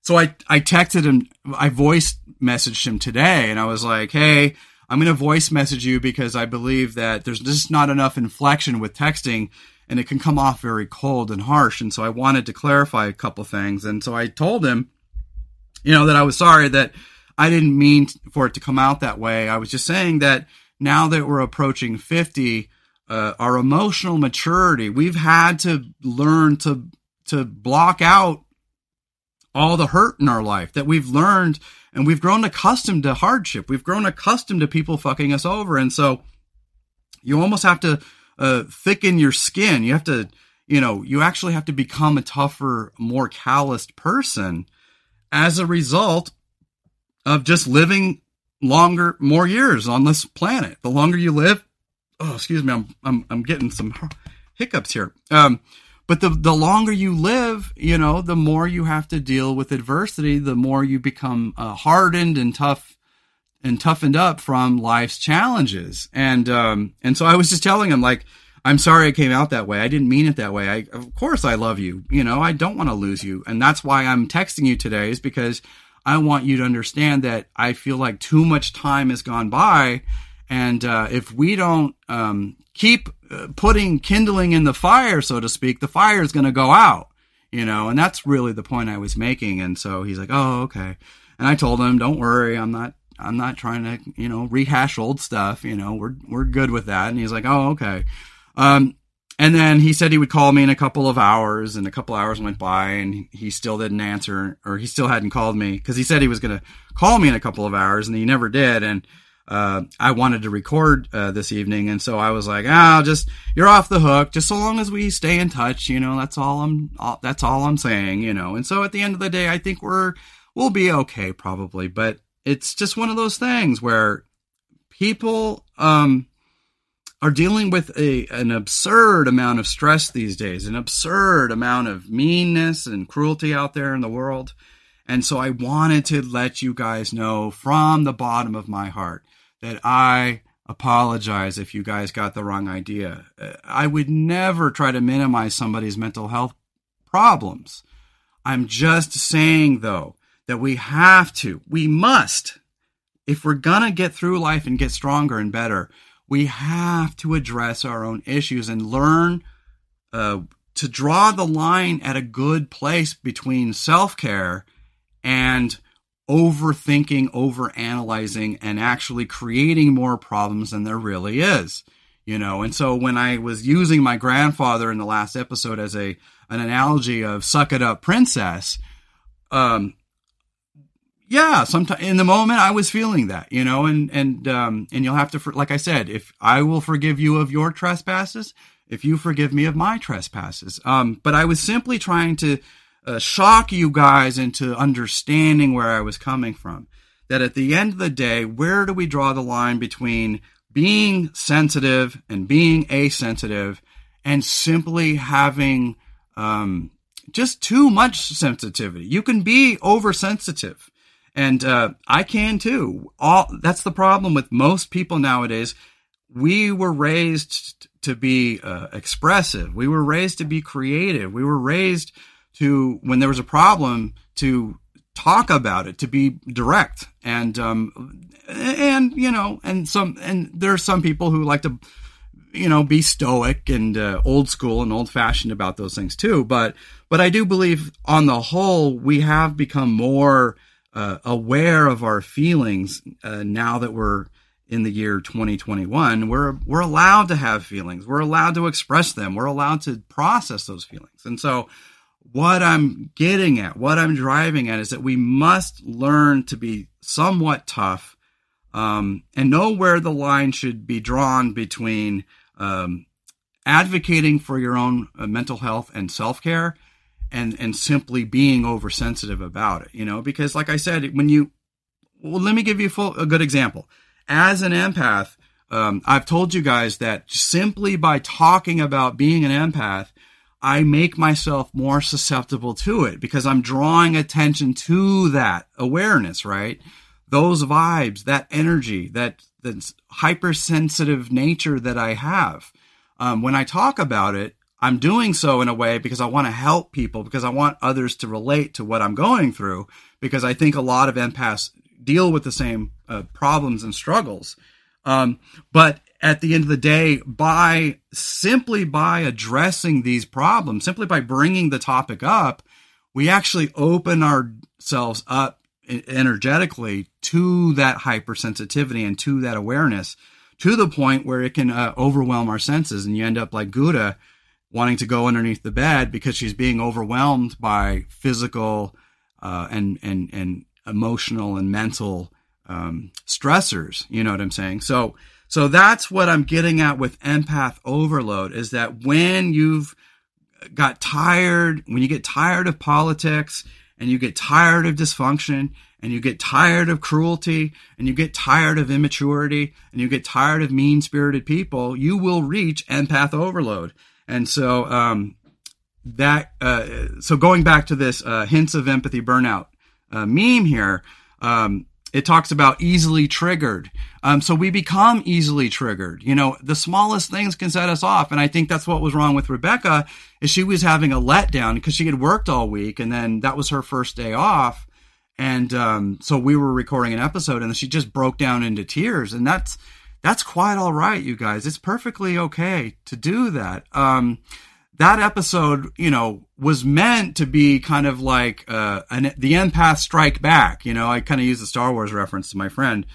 Speaker 1: so I, I texted him, I voice messaged him today and I was like, Hey, I'm going to voice message you because I believe that there's just not enough inflection with texting and it can come off very cold and harsh. And so I wanted to clarify a couple things. And so I told him, you know, that I was sorry that I didn't mean for it to come out that way. I was just saying that now that we're approaching 50, uh, our emotional maturity, we've had to learn to, to block out all the hurt in our life that we've learned and we've grown accustomed to hardship. We've grown accustomed to people fucking us over. And so you almost have to uh, thicken your skin. You have to, you know, you actually have to become a tougher, more calloused person as a result of just living longer, more years on this planet. The longer you live, oh, excuse me, I'm, I'm, I'm getting some hiccups here. Um, but the the longer you live, you know, the more you have to deal with adversity, the more you become uh, hardened and tough and toughened up from life's challenges. And um and so I was just telling him like I'm sorry I came out that way. I didn't mean it that way. I of course I love you. You know, I don't want to lose you. And that's why I'm texting you today is because I want you to understand that I feel like too much time has gone by and uh, if we don't um, keep uh, putting kindling in the fire, so to speak, the fire is going to go out, you know, and that's really the point I was making. And so he's like, oh, okay. And I told him, don't worry, I'm not, I'm not trying to, you know, rehash old stuff. You know, we're, we're good with that. And he's like, oh, okay. Um, and then he said he would call me in a couple of hours and a couple hours went by and he still didn't answer or he still hadn't called me because he said he was going to call me in a couple of hours and he never did. And, uh, I wanted to record uh, this evening, and so I was like, "Ah, just you're off the hook. Just so long as we stay in touch, you know, that's all I'm. All, that's all I'm saying, you know." And so at the end of the day, I think we're we'll be okay probably, but it's just one of those things where people um, are dealing with a an absurd amount of stress these days, an absurd amount of meanness and cruelty out there in the world. And so I wanted to let you guys know from the bottom of my heart that I apologize if you guys got the wrong idea. I would never try to minimize somebody's mental health problems. I'm just saying, though, that we have to, we must, if we're going to get through life and get stronger and better, we have to address our own issues and learn uh, to draw the line at a good place between self care and overthinking, overanalyzing, and actually creating more problems than there really is. You know, and so when I was using my grandfather in the last episode as a an analogy of suck it up princess, um, yeah, sometimes in the moment I was feeling that, you know, and and um, and you'll have to, like I said, if I will forgive you of your trespasses, if you forgive me of my trespasses. Um, but I was simply trying to uh, shock you guys into understanding where I was coming from. That at the end of the day, where do we draw the line between being sensitive and being asensitive and simply having um, just too much sensitivity? You can be oversensitive. And uh, I can too. All that's the problem with most people nowadays. We were raised to be uh, expressive. We were raised to be creative. We were raised to when there was a problem to talk about it, to be direct, and um, and you know, and some and there are some people who like to you know be stoic and uh, old school and old fashioned about those things too. But but I do believe on the whole we have become more uh, aware of our feelings uh, now that we're in the year 2021 we're we're allowed to have feelings. We're allowed to express them. We're allowed to process those feelings. And so what I'm getting at, what I'm driving at is that we must learn to be somewhat tough um, and know where the line should be drawn between um, advocating for your own uh, mental health and self care and, and simply being oversensitive about it, you know, because like I said, when you, well, let me give you a, full, a good example. As an empath, um, I've told you guys that simply by talking about being an empath, I make myself more susceptible to it because I'm drawing attention to that awareness, right? Those vibes, that energy, that, that hypersensitive nature that I have. Um, when I talk about it, I'm doing so in a way because I want to help people, because I want others to relate to what I'm going through, because I think a lot of empaths deal with the same uh, problems and struggles. Um, but at the end of the day, by simply by addressing these problems, simply by bringing the topic up, we actually open ourselves up energetically to that hypersensitivity and to that awareness to the point where it can uh, overwhelm our senses and you end up like Gouda wanting to go underneath the bed because she's being overwhelmed by physical uh, and and and emotional and mental um, stressors. You know what I'm saying? So so that's what I'm getting at with empath overload is that when you've got tired, when you get tired of politics and you get tired of dysfunction and you get tired of cruelty and you get tired of immaturity and you get tired of mean spirited people, you will reach empath overload. And so, um, that, uh, so going back to this, uh, hints of empathy burnout, uh, meme here, um, it talks about easily triggered. Um, so we become easily triggered. You know, the smallest things can set us off. And I think that's what was wrong with Rebecca is she was having a letdown because she had worked all week and then that was her first day off. And, um, so we were recording an episode and she just broke down into tears and that's, that's quite all right, you guys. It's perfectly okay to do that. Um, that episode, you know, was meant to be kind of like uh, an, the empath strike back. You know, I kind of use the Star Wars reference to my friend,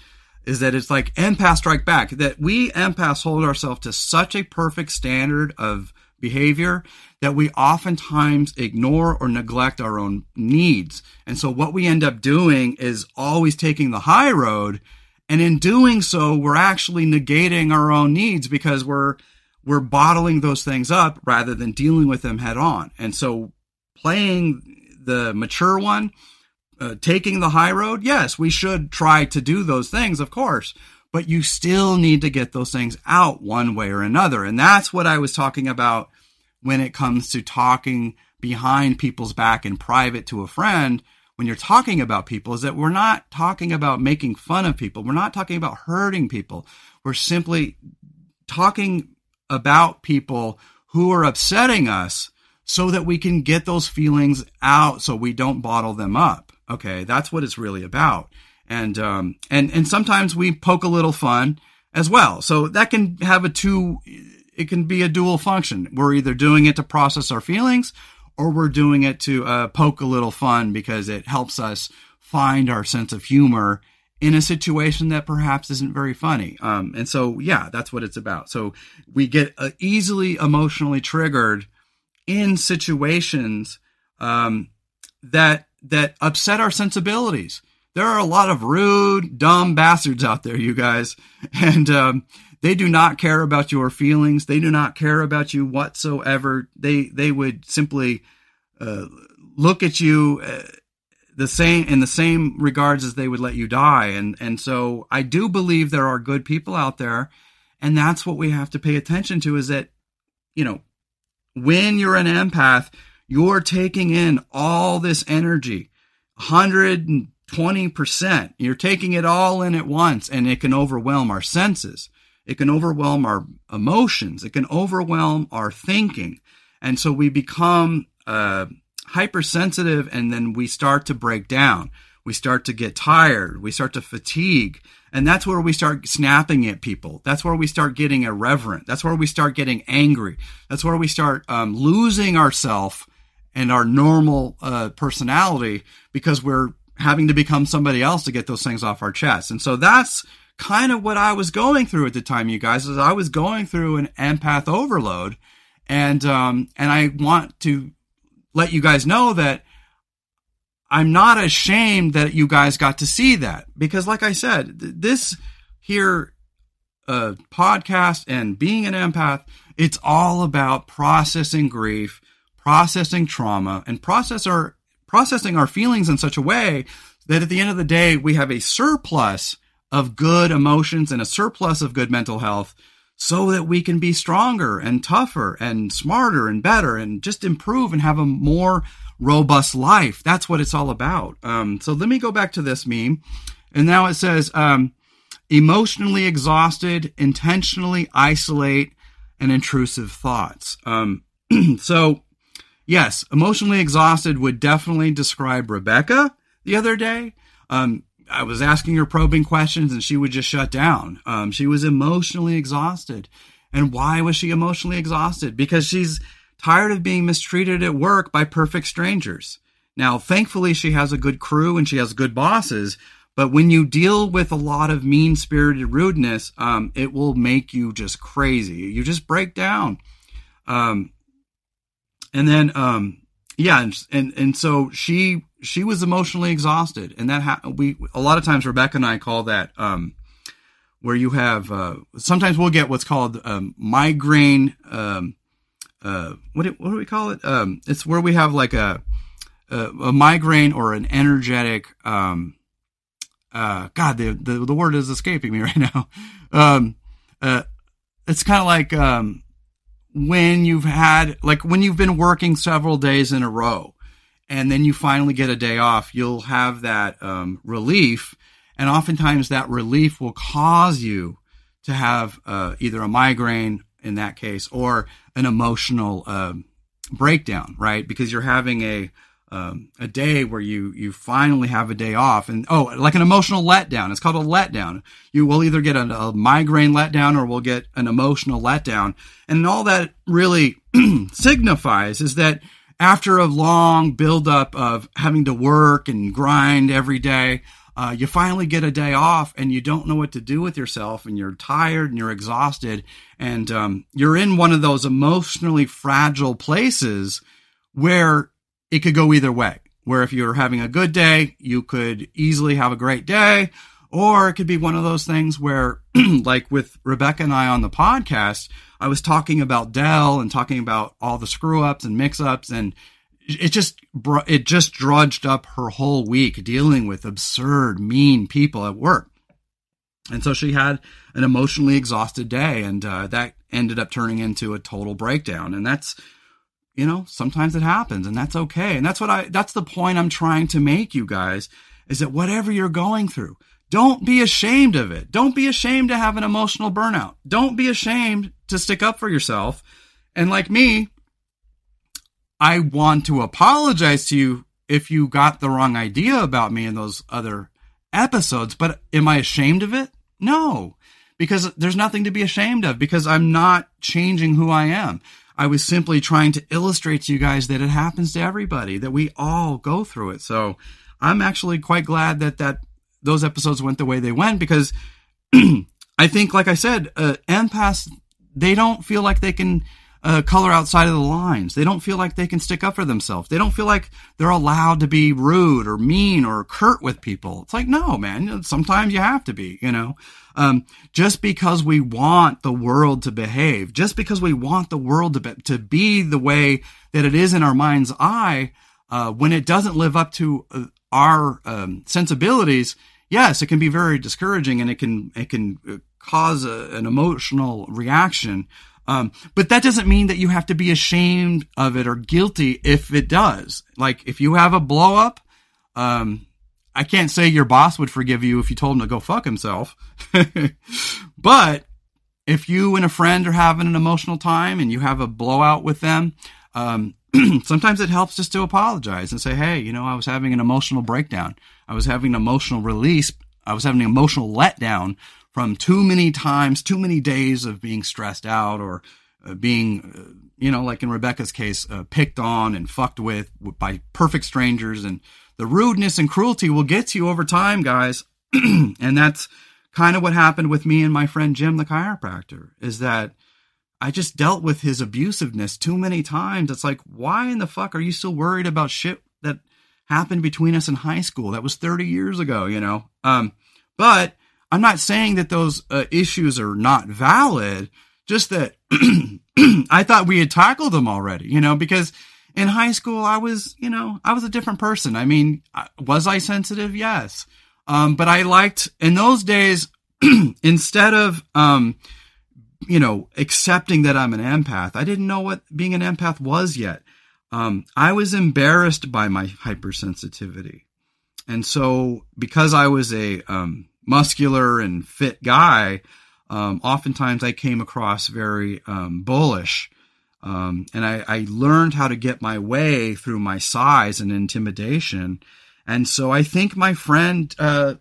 Speaker 1: is that it's like empath strike back. That we empaths hold ourselves to such a perfect standard of behavior that we oftentimes ignore or neglect our own needs. And so what we end up doing is always taking the high road. And in doing so, we're actually negating our own needs because we're we're bottling those things up rather than dealing with them head on. And so playing the mature one, uh, taking the high road, yes, we should try to do those things, of course, but you still need to get those things out one way or another. And that's what I was talking about when it comes to talking behind people's back in private to a friend. When you're talking about people, is that we're not talking about making fun of people. We're not talking about hurting people. We're simply talking about people who are upsetting us so that we can get those feelings out so we don't bottle them up. Okay, that's what it's really about. And um and and sometimes we poke a little fun as well. So that can have a two it can be a dual function. We're either doing it to process our feelings or we're doing it to uh, poke a little fun because it helps us find our sense of humor in a situation that perhaps isn't very funny. Um, and so, yeah, that's what it's about. So we get uh, easily emotionally triggered in situations um, that that upset our sensibilities. There are a lot of rude, dumb bastards out there, you guys, [LAUGHS] and um, they do not care about your feelings. They do not care about you whatsoever. They they would simply uh, look at you. Uh, the same in the same regards as they would let you die. And and so I do believe there are good people out there and that's what we have to pay attention to is that you know when you're an empath you're taking in all this energy 120% you're taking it all in at once and it can overwhelm our senses. It can overwhelm our emotions. It can overwhelm our thinking. And so we become uh, hypersensitive and then we start to break down. We start to get tired. We start to fatigue. And that's where we start snapping at people. That's where we start getting irreverent. That's where we start getting angry. That's where we start um, losing ourself and our normal uh, personality because we're having to become somebody else to get those things off our chest. And so that's kind of what I was going through at the time, you guys, is I was going through an empath overload. And, um, and I want to let you guys know that I'm not ashamed that you guys got to see that. Because, like I said, this here uh, podcast and being an empath, it's all about processing grief, processing trauma, and process our processing our feelings in such a way that at the end of the day, we have a surplus of good emotions and a surplus of good mental health so that we can be stronger and tougher and smarter and better and just improve and have a more robust life. That's what it's all about. Um, so let me go back to this meme. And now it says, um, emotionally exhausted, intentionally isolate, and intrusive thoughts. Um, [CLEARS THROAT] so, yes, emotionally exhausted would definitely describe Rebecca the other day. Um, I was asking her probing questions and she would just shut down. Um, she was emotionally exhausted. And why was she emotionally exhausted? Because she's tired of being mistreated at work by perfect strangers. Now, thankfully, she has a good crew and she has good bosses. But when you deal with a lot of mean spirited rudeness, um, it will make you just crazy. You just break down. Um, and then, um, yeah, and, and, and so she she was emotionally exhausted, and that ha- we a lot of times Rebecca and I call that um, where you have uh, sometimes we'll get what's called um, migraine. Um, uh, what do, what do we call it? Um, it's where we have like a a, a migraine or an energetic. Um, uh, God, the, the the word is escaping me [LAUGHS] right now. Um, uh, it's kind of like um, when you've had like when you've been working several days in a row and then you finally get a day off, you'll have that um, relief. And oftentimes that relief will cause you to have uh, either a migraine in that case or an emotional um, breakdown, right? Because you're having a um, a day where you you finally have a day off, and oh, like an emotional letdown. It's called a letdown. You will either get a, a migraine letdown or we'll get an emotional letdown, and all that really [CLEARS THROAT] signifies is that after a long buildup of having to work and grind every day, uh, you finally get a day off and you don't know what to do with yourself and you're tired and you're exhausted and um, you're in one of those emotionally fragile places where it could go either way. Where if you're having a good day, you could easily have a great day. Or it could be one of those things where, [CLEARS THROAT] like with Rebecca and I on the podcast, I was talking about Dell and talking about all the screw ups and mix ups and it just it just drudged up her whole week dealing with absurd mean people at work and so she had an emotionally exhausted day and uh, that ended up turning into a total breakdown and that's you know sometimes it happens and that's okay and that's what i that's the point i'm trying to make you guys is that whatever you're going through don't be ashamed of it. Don't be ashamed to have an emotional burnout. Don't be ashamed to stick up for yourself. And like me, I want to apologize to you if you got the wrong idea about me in those other episodes, but am I ashamed of it? No, because there's nothing to be ashamed of because I'm not changing who I am. I was simply trying to illustrate to you guys that it happens to everybody, that we all go through it. So I'm actually quite glad that that those episodes went the way they went because [CLEARS THROAT] I think, like I said, uh, empaths they don't feel like they can uh, color outside of the lines. They don't feel like they can stick up for themselves. They don't feel like they're allowed to be rude or mean or curt with people. It's like, no, man, sometimes you have to be, you know. Um, just because we want the world to behave, just because we want the world to be, to be the way that it is in our mind's eye, uh, when it doesn't live up to uh, our um, sensibilities, yes, it can be very discouraging and it can it can uh, cause a, an emotional reaction. Um, but that doesn't mean that you have to be ashamed of it or guilty if it does. Like if you have a blow up, um, I can't say your boss would forgive you if you told him to go fuck himself. [LAUGHS] but if you and a friend are having an emotional time and you have a blowout with them, um, [CLEARS THROAT] sometimes it helps just to apologize and say, hey, you know, I was having an emotional breakdown. I was having emotional release. I was having an emotional letdown from too many times, too many days of being stressed out or uh, being, uh, you know, like in Rebecca's case, uh, picked on and fucked with by perfect strangers. And the rudeness and cruelty will get to you over time, guys. [CLEARS THROAT] and that's kind of what happened with me and my friend Jim, the chiropractor, is that I just dealt with his abusiveness too many times. It's like, why in the fuck are you still worried about shit that happened between us in high school? That was 30 years ago, you know? Um, but I'm not saying that those uh, issues are not valid, just that [CLEARS THROAT] I thought we had tackled them already, you know, because in high school I was, you know, I was a different person. I mean, was I sensitive? Yes. Um, but I liked in those days, [CLEARS THROAT] instead of, um, you know, accepting that I'm an empath. I didn't know what being an empath was yet. Um, I was embarrassed by my hypersensitivity. And so, because I was a um, muscular and fit guy, um, oftentimes I came across very um, bullish. Um, and I, I learned how to get my way through my size and intimidation. And so I think my friend uh,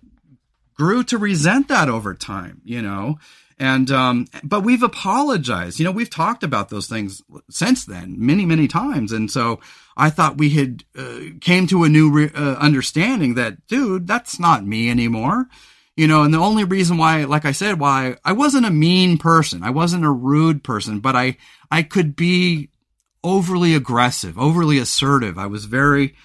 Speaker 1: grew to resent that over time, you know. And um, but we've apologized. You know, we've talked about those things since then many, many times. And so I thought we had uh, came to a new re- uh, understanding that, dude, that's not me anymore. You know, and the only reason why, like I said, why I wasn't a mean person, I wasn't a rude person, but I I could be overly aggressive, overly assertive. I was very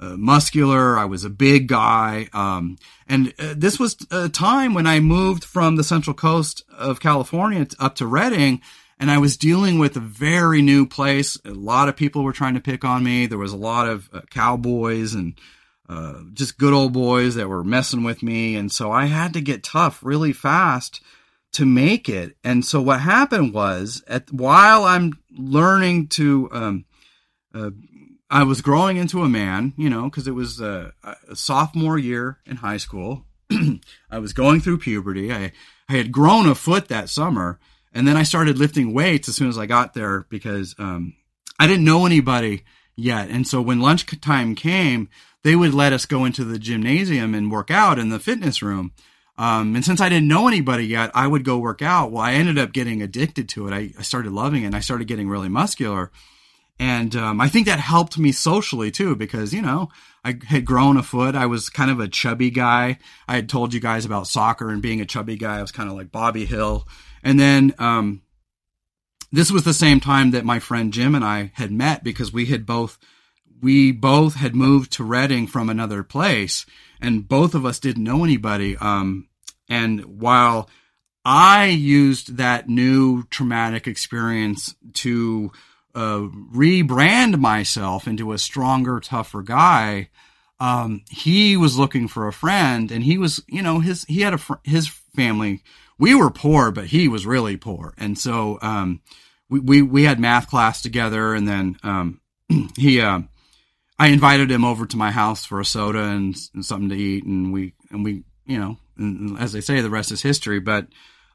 Speaker 1: uh, muscular. I was a big guy. Um, and uh, this was a time when I moved from the central coast of California up to Redding and I was dealing with a very new place. A lot of people were trying to pick on me. There was a lot of uh, cowboys and uh, just good old boys that were messing with me. And so I had to get tough really fast to make it. And so what happened was at while I'm learning to, um, uh, I was growing into a man, you know, because it was a, a, sophomore year in high school. [CLEARS THROAT] I was going through puberty. I, I had grown a foot that summer, and then I started lifting weights as soon as I got there because um, I didn't know anybody yet. And so when lunchtime came, they would let us go into the gymnasium and work out in the fitness room. Um, and since I didn't know anybody yet, I would go work out. Well, I ended up getting addicted to it. I, I started loving it and I started getting really muscular. And um, I think that helped me socially too, because, you know, I had grown a foot. I was kind of a chubby guy. I had told you guys about soccer and being a chubby guy. I was kind of like Bobby Hill. And then um, this was the same time that my friend Jim and I had met because we had both we both had moved to Redding from another place, and both of us didn't know anybody. Um, and while I used that new traumatic experience to uh, rebrand myself into a stronger, tougher guy. Um, he was looking for a friend, and he was, you know, his he had a fr- his family. We were poor, but he was really poor, and so um, we, we we had math class together, and then um, [CLEARS THROAT] he uh, I invited him over to my house for a soda and, and something to eat, and we and we you know, as they say, the rest is history. But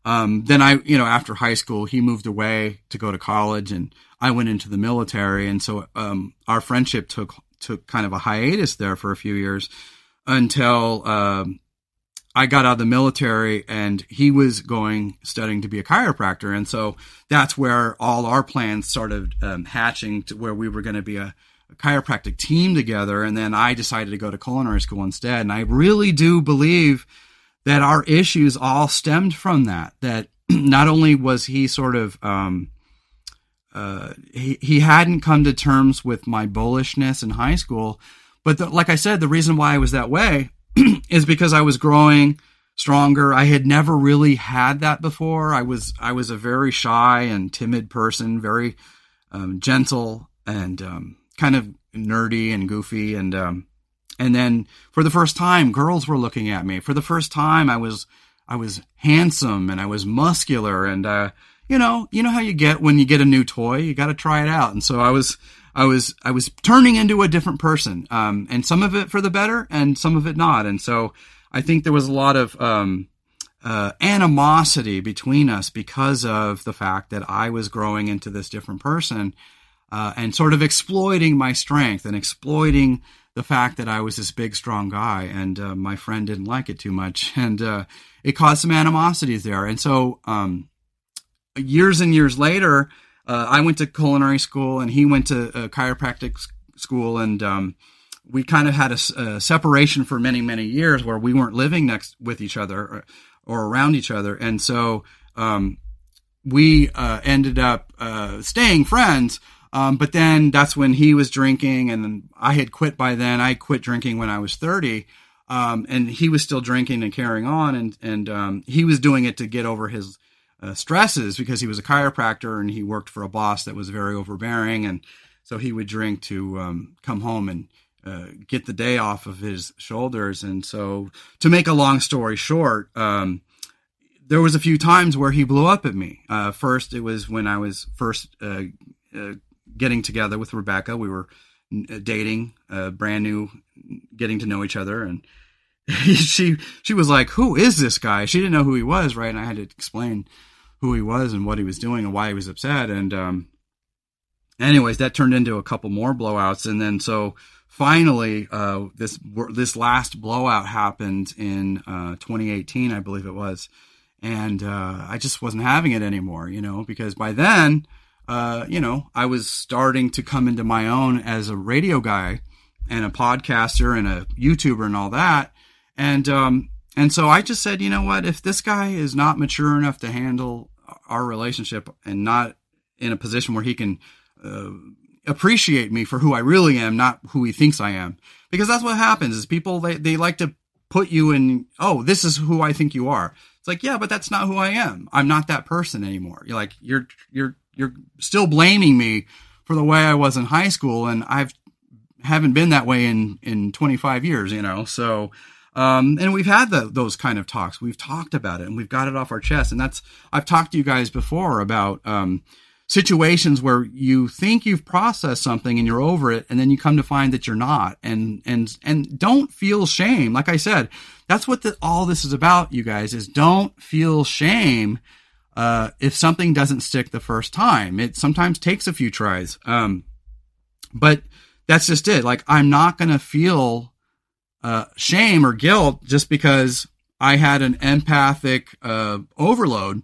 Speaker 1: um, then I, you know, after high school, he moved away to go to college, and I went into the military, and so um, our friendship took took kind of a hiatus there for a few years until um, I got out of the military, and he was going studying to be a chiropractor, and so that's where all our plans started um, hatching to where we were going to be a, a chiropractic team together, and then I decided to go to culinary school instead, and I really do believe that our issues all stemmed from that. That [CLEARS THROAT] not only was he sort of um, uh, he he hadn't come to terms with my bullishness in high school, but the, like I said, the reason why I was that way [CLEARS THROAT] is because I was growing stronger. I had never really had that before. I was I was a very shy and timid person, very um, gentle and um, kind of nerdy and goofy and um, and then for the first time, girls were looking at me. For the first time, I was I was handsome and I was muscular and uh, you know you know how you get when you get a new toy, you got to try it out. And so I was I was I was turning into a different person, um, and some of it for the better, and some of it not. And so I think there was a lot of um, uh, animosity between us because of the fact that I was growing into this different person, uh, and sort of exploiting my strength and exploiting the fact that I was this big, strong guy, and uh, my friend didn't like it too much, [LAUGHS] and uh, it caused some animosities there. And so, um, years and years later, uh, I went to culinary school, and he went to chiropractic school, and um, we kind of had a, a, separation for many, many years where we weren't living next with each other or, or around each other, and so um, we uh, ended up uh, staying friends um, but then that's when he was drinking, and I had quit by then. I quit drinking when I was 30. Um, and he was still drinking and carrying on, and and um, he was doing it to get over his uh, stresses because he was a chiropractor and he worked for a boss that was very overbearing, and so he would drink to um, come home and uh, get the day off of his shoulders. And so, to make a long story short, um, there was a few times where he blew up at me. Uh, first, it was when I was first uh, uh, getting together with Rebecca. We were uh, dating, brand new, getting to know each other, and [LAUGHS] she she was like, "Who is this guy?" She didn't know who he was, right? And I had to explain who he was and what he was doing and why he was upset. And um, anyways, that turned into a couple more blowouts, and then so finally, uh, this this last blowout happened in uh, 2018, I believe it was, and uh, I just wasn't having it anymore, you know, because by then, uh, you know, I was starting to come into my own as a radio guy and a podcaster and a YouTuber and all that, and um, and so I just said, you know what, if this guy is not mature enough to handle our relationship and not in a position where he can uh, appreciate me for who I really am, not who he thinks I am. Because that's what happens is people, they, they like to put you in, oh, this is who I think you are. It's like, yeah, but that's not who I am. I'm not that person anymore. You're like, you're, you're, you're still blaming me for the way I was in high school. And I've, haven't been that way in, in 25 years, you know? So, um, and we've had the, those kind of talks. We've talked about it and we've got it off our chest. And that's, I've talked to you guys before about, um, situations where you think you've processed something and you're over it and then you come to find that you're not. And and and don't feel shame. Like i said that's what the, all this is about you guys is don't feel shame uh, if something doesn't stick the first time. It sometimes takes a few tries. Um, but that's just it. Like i'm not going to feel uh, shame or guilt just because i had an empathic uh, overload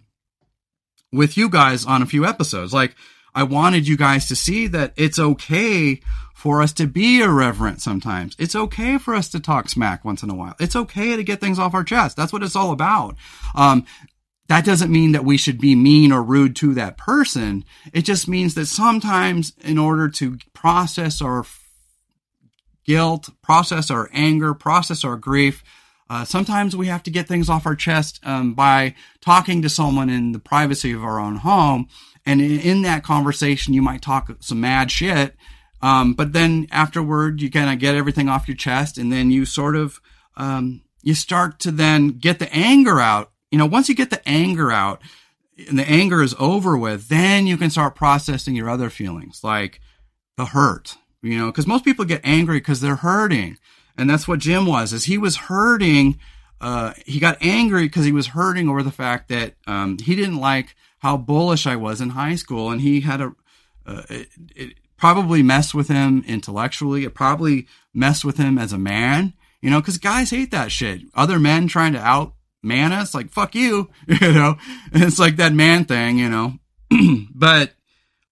Speaker 1: with you guys on a few episodes. Like, I wanted you guys to see that it's okay for us to be irreverent sometimes. It's okay for us to talk smack once in a while. It's okay to get things off our chest. That's what it's all about. Um, that doesn't mean that we should be mean or rude to that person. It just means that sometimes in order to process our guilt, process our anger, process our grief, uh, sometimes we have to get things off our chest um, by talking to someone in the privacy of our own home. And in, in that conversation, you might talk some mad shit. Um, but then afterward, you kind of get everything off your chest and then you sort of, um, you start to then get the anger out. You know, once you get the anger out and the anger is over with, then you can start processing your other feelings like the hurt, you know, because most people get angry because they're hurting and that's what Jim was. Is he was hurting. Uh, he got angry because he was hurting over the fact that um, he didn't like how bullish I was in high school, and he had a. Uh, it, it probably messed with him intellectually. It probably messed with him as a man. You know, because guys hate that shit. Other men trying to out man us, like fuck you. [LAUGHS] You know, and it's like that man thing. You know, [CLEARS THROAT] but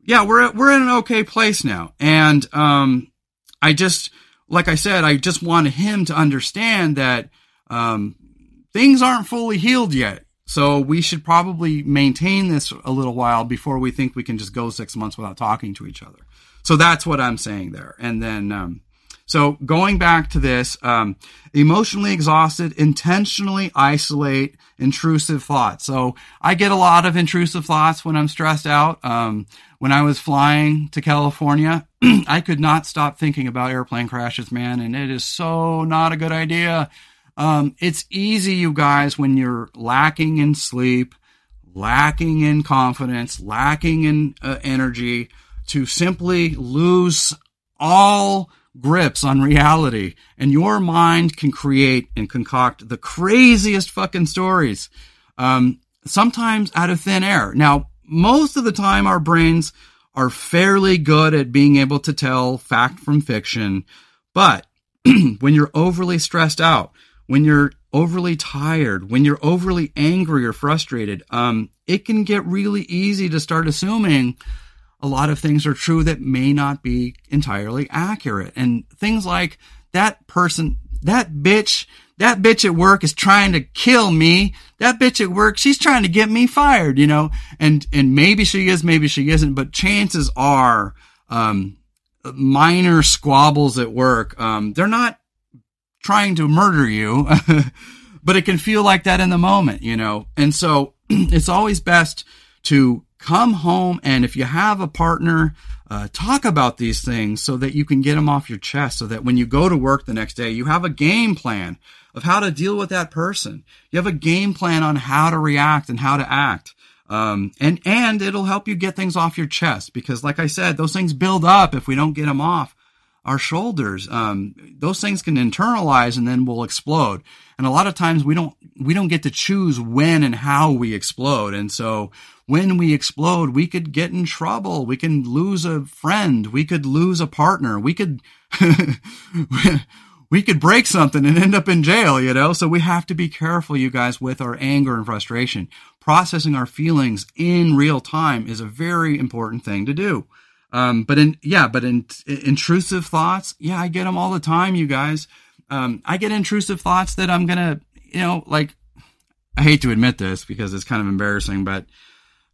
Speaker 1: yeah, we're we're in an okay place now, and um, I just like I said, I just wanted him to understand that um, things aren't fully healed yet. So we should probably maintain this a little while before we think we can just go six months without talking to each other. So that's what I'm saying there. And then, um, so going back to this, um, emotionally exhausted, intentionally isolate intrusive thoughts. So I get a lot of intrusive thoughts when I'm stressed out. Um, when I was flying to California, [CLEARS THROAT] I could not stop thinking about airplane crashes, man. And it is so not a good idea. Um, it's easy, you guys, when you're lacking in sleep, lacking in confidence, lacking in uh, energy to simply lose all grips on reality and your mind can create and concoct the craziest fucking stories. Um, sometimes out of thin air. Now, most of the time our brains are fairly good at being able to tell fact from fiction. But [CLEARS THROAT] when you're overly stressed out, when you're overly tired, when you're overly angry or frustrated, um, it can get really easy to start assuming a lot of things are true that may not be entirely accurate. And things like that person, that bitch, that bitch at work is trying to kill me. That bitch at work, she's trying to get me fired, you know, and, and maybe she is, maybe she isn't, but chances are, um, minor squabbles at work, um, they're not trying to murder you, [LAUGHS] but it can feel like that in the moment, you know, and so [CLEARS THROAT] it's always best to come home and if you have a partner, uh, talk about these things so that you can get them off your chest so that when you go to work the next day, you have a game plan of how to deal with that person. You have a game plan on how to react and how to act. Um, and, and it'll help you get things off your chest because like I said, those things build up if we don't get them off our shoulders. Um, those things can internalize and then will explode. And a lot of times we don't, we don't get to choose when and how we explode. And so when we explode, we could get in trouble. We can lose a friend. We could lose a partner. We could, [LAUGHS] we could break something and end up in jail, you know? So we have to be careful, you guys, with our anger and frustration. Processing our feelings in real time is a very important thing to do. Um, but in, yeah, but in, in intrusive thoughts, yeah, I get them all the time, you guys. Um, I get intrusive thoughts that I'm going to, you know, like, I hate to admit this because it's kind of embarrassing, but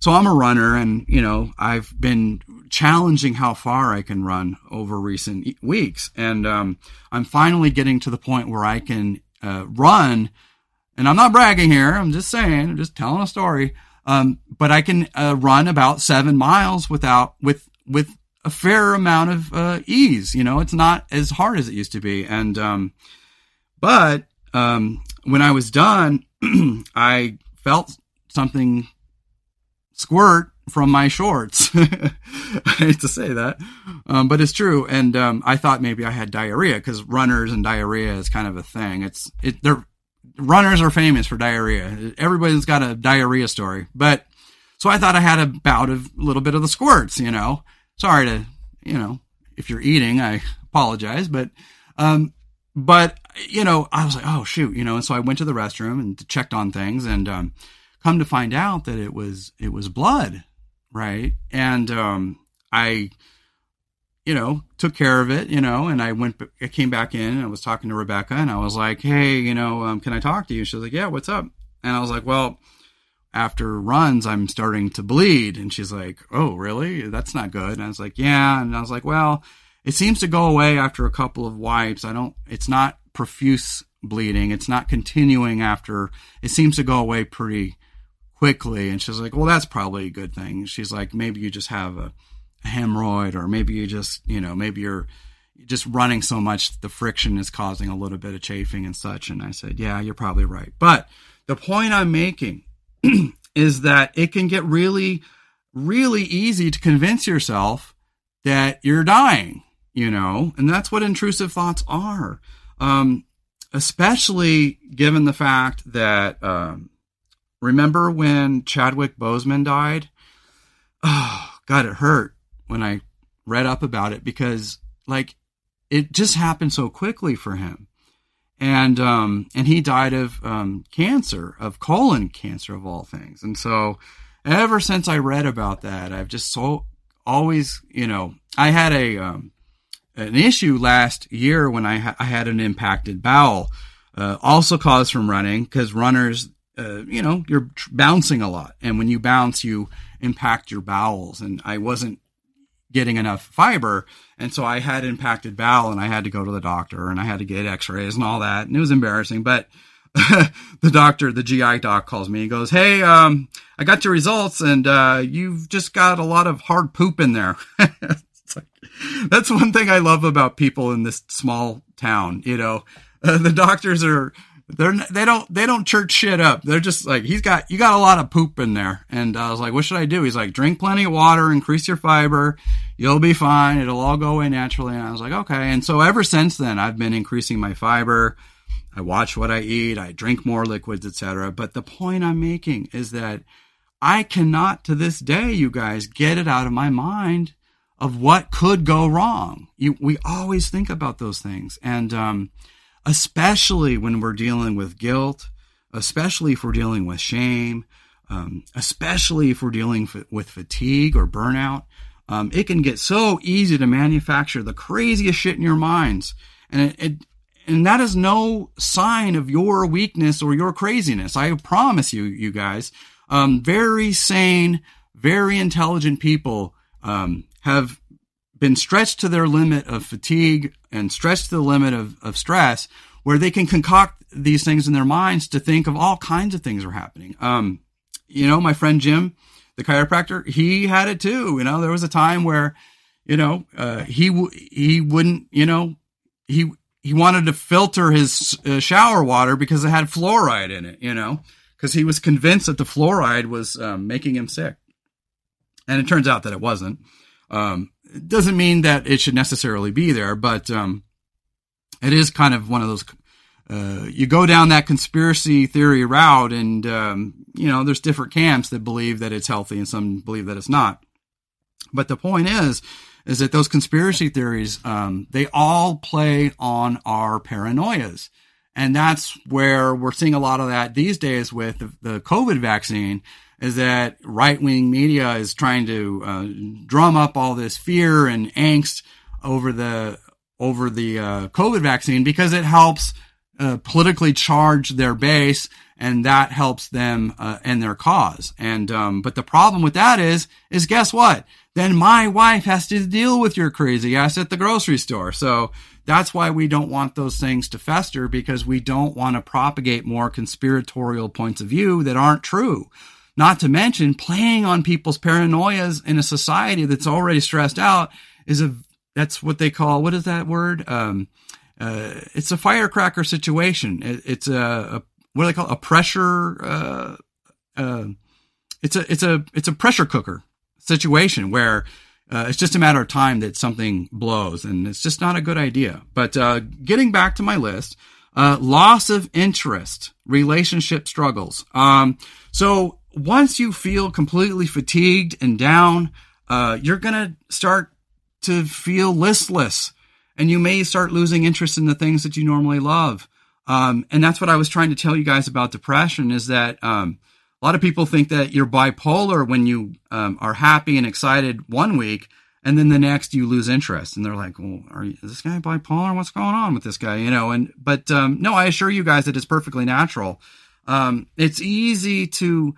Speaker 1: so I'm a runner and, you know, I've been challenging how far I can run over recent weeks. And, um, I'm finally getting to the point where I can, uh, run and I'm not bragging here. I'm just saying, I'm just telling a story. Um, but I can, uh, run about seven miles without, with, with a fair amount of uh, ease. You know, it's not as hard as it used to be. And um, but um, when I was done, [CLEARS THROAT] I felt something squirt from my shorts. [LAUGHS] I hate to say that, um, but it's true. And um, I thought maybe I had diarrhea because runners and diarrhea is kind of a thing. It's it. They're runners are famous for diarrhea. Everybody's got a diarrhea story, but so I thought I had a bout of a little bit of the squirts, you know sorry to, you know, if you're eating, I apologize, but, um, but, you know, I was like, oh shoot, you know, and so I went to the restroom and checked on things and, um, come to find out that it was, it was blood, right? And, um, I, you know, took care of it, you know, and I went, I came back in and I was talking to Rebecca and I was like, Hey, you know, um, can I talk to you? She was like, yeah, what's up? And I was like, well, after runs, I'm starting to bleed. And she's like, Oh, really? That's not good. And I was like, Yeah. And I was like, Well, it seems to go away after a couple of wipes. I don't, it's not profuse bleeding. It's not continuing after, it seems to go away pretty quickly. And she's like, Well, that's probably a good thing. She's like, Maybe you just have a, a hemorrhoid, or maybe you just, you know, maybe you're, just running so much, the friction is causing a little bit of chafing and such. And I said, Yeah, you're probably right. But the point I'm making [CLEARS THROAT] is that it can get really, really easy to convince yourself that you're dying, you know, and that's what intrusive thoughts are. Um, especially given the fact that, um, remember when Chadwick Boseman died? Oh, God, it hurt when I read up about it because, like, it just happened so quickly for him and um, and he died of um, cancer, of colon cancer, of all things. And so, ever since I read about that, I've just so always, you know, I had a um, an issue last year when I, ha- I had an impacted bowel, uh, also caused from running because runners, uh, you know, you're bouncing a lot, and when you bounce, you impact your bowels, and I wasn't getting enough fiber. And so I had impacted bowel and I had to go to the doctor and I had to get x-rays and all that. And it was embarrassing, but [LAUGHS] the doctor, the GI doc calls me and goes, Hey, um, I got your results and, uh, you've just got a lot of hard poop in there. [LAUGHS] like, that's one thing I love about people in this small town. You know, uh, [LAUGHS] the doctors are, they're they don't they don't church shit up. They're just like he's got you got a lot of poop in there, and I was like, what should I do? He's like, drink plenty of water, increase your fiber, you'll be fine. It'll all go away naturally. And I was like, okay. And so ever since then, I've been increasing my fiber. I watch what I eat. I drink more liquids, etc. But the point I'm making is that I cannot to this day, you guys, get it out of my mind of what could go wrong. You, we always think about those things, and um, especially when we're dealing with guilt, especially if we're dealing with shame, um, especially if we're dealing f- with fatigue or burnout. Um, it can get so easy to manufacture the craziest shit in your minds, and it, it and that is no sign of your weakness or your craziness. I promise you, you guys, um, very sane, very intelligent people um, have been stretched to their limit of fatigue and stretched to the limit of, of stress where they can concoct these things in their minds to think of all kinds of things are happening. Um, you know, my friend Jim, the chiropractor, he had it too. You know, there was a time where, you know, uh, he, w- he wouldn't, you know, he, he wanted to filter his uh, shower water because it had fluoride in it, you know, because he was convinced that the fluoride was um, making him sick. And it turns out that it wasn't. Um, doesn't mean that it should necessarily be there, but um, it is kind of one of those uh, you go down that conspiracy theory route, and um, you know there's different camps that believe that it's healthy, and some believe that it's not. But the point is, is that those conspiracy theories, um, they all play on our paranoias. And that's where we're seeing a lot of that these days with the, the COVID vaccine is that right wing media is trying to uh, drum up all this fear and angst over the over the uh, COVID vaccine because it helps uh, politically charge their base and that helps them uh, and their cause. And um, but the problem with that is is guess what? Then my wife has to deal with your crazy ass at the grocery store. So that's why we don't want those things to fester because we don't want to propagate more conspiratorial points of view that aren't true. Not to mention playing on people's paranoias in a society that's already stressed out is a that's what they call what is that word? Um, uh, it's a firecracker situation. It, it's a, a, what do they call it? a pressure. Uh, uh, it's a it's a it's a pressure cooker situation where uh, it's just a matter of time that something blows, and it's just not a good idea. But uh, getting back to my list, uh, loss of interest, relationship struggles. Um, so once you feel completely fatigued and down, uh, you're going to start to feel listless and you may start losing interest in the things that you normally love. Um, and that's what I was trying to tell you guys about depression is that, um, a lot of people think that you're bipolar when you um, are happy and excited one week and then the next you lose interest and they're like well are you, is this guy bipolar? What's going on with this guy? You know and but um, no i assure you guys that it's perfectly natural. Um, it's easy to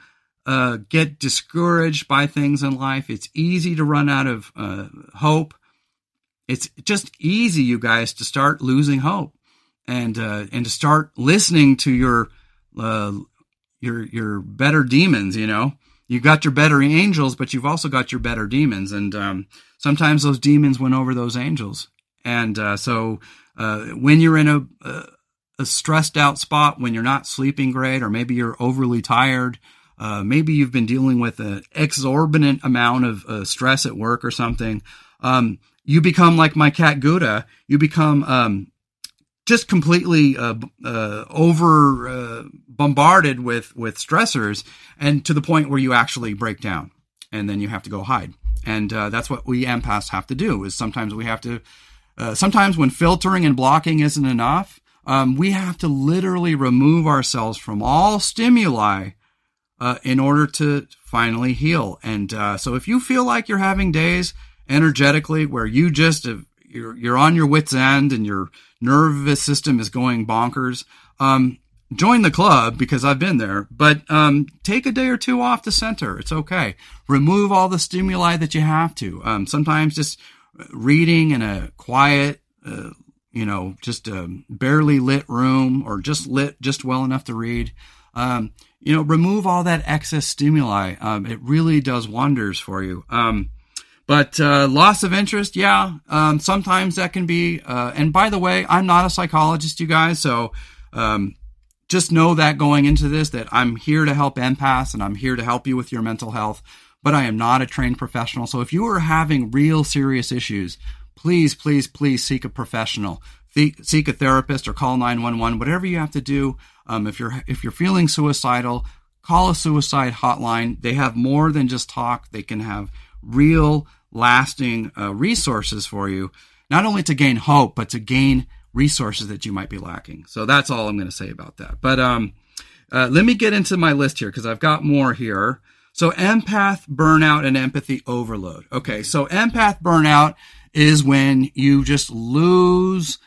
Speaker 1: uh, get discouraged by things in life. It's easy to run out of uh, hope. It's just easy, you guys, to start losing hope and uh, and to start listening to your uh, your your better demons. You know, you got your better angels, but you've also got your better demons, and um, sometimes those demons win over those angels. And uh, so, uh, when you're in a a stressed out spot, when you're not sleeping great, or maybe you're overly tired, uh, maybe you've been dealing with an exorbitant amount of uh, stress at work or something. Um, you become like my cat Gouda. You become um, just completely uh, uh over uh, bombarded with with stressors, and to the point where you actually break down, and then you have to go hide. And uh, that's what we empaths have to do. Is sometimes we have to. sometimes when filtering and blocking isn't enough, um, we have to literally remove ourselves from all stimuli uh, in order to finally heal. And uh, so, if you feel like you're having days energetically where you just have, you're you're on your wits end and your nervous system is going bonkers, um, join the club because I've been there. But um, take a day or two off the center. It's okay. Remove all the stimuli that you have to. Um, sometimes just reading in a quiet. Uh, you know, just a barely lit room or just lit just well enough to read. Um, you know, remove all that excess stimuli. Um, it really does wonders for you. Um, but uh, loss of interest, yeah, um, sometimes that can be. Uh, and by the way, I'm not a psychologist, you guys, so um, just know that going into this, that I'm here to help empaths and I'm here to help you with your mental health. But I am not a trained professional. So if you are having real serious issues, please, please, please seek a professional. Seek a therapist or call 911, whatever you have to do. Um, if you're if you're feeling suicidal, call a suicide hotline. They have more than just talk. They can have real, lasting uh, resources for you, not only to gain hope, but to gain resources that you might be lacking. So that's all I'm going to say about that. But um, uh, let me get into my list here because I've got more here. So empath burnout and empathy overload. Okay, so empath burnout is when you just lose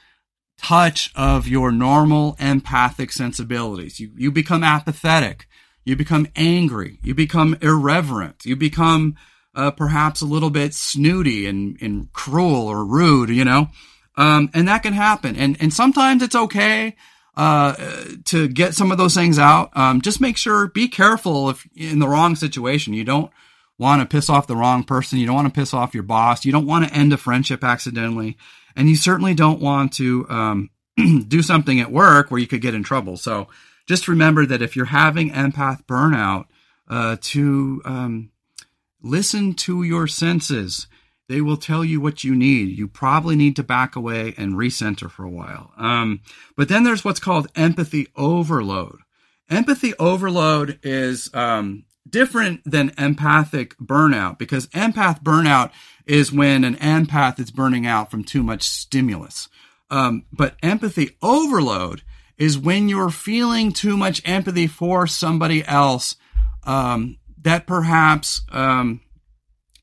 Speaker 1: touch of your normal empathic sensibilities. You, you become apathetic. You become angry. You become irreverent. You become uh, perhaps a little bit snooty and, and cruel or rude, you know? Um, and that can happen. And, and sometimes it's okay, uh, to get some of those things out. Um, just make sure, be careful if in the wrong situation. You don't want to piss off the wrong person. You don't want to piss off your boss. You don't want to end a friendship accidentally and you certainly don't want to um, [CLEARS THROAT] do something at work where you could get in trouble. So just remember that if you're having empath burnout, uh, to um, listen to your senses they will tell you what you need. You probably need to back away and recenter for a while. Um, but then there's what's called empathy overload. Empathy overload is um, different than empathic burnout because empath burnout is when an empath is burning out from too much stimulus. Um, but empathy overload is when you're feeling too much empathy for somebody else um, that perhaps um,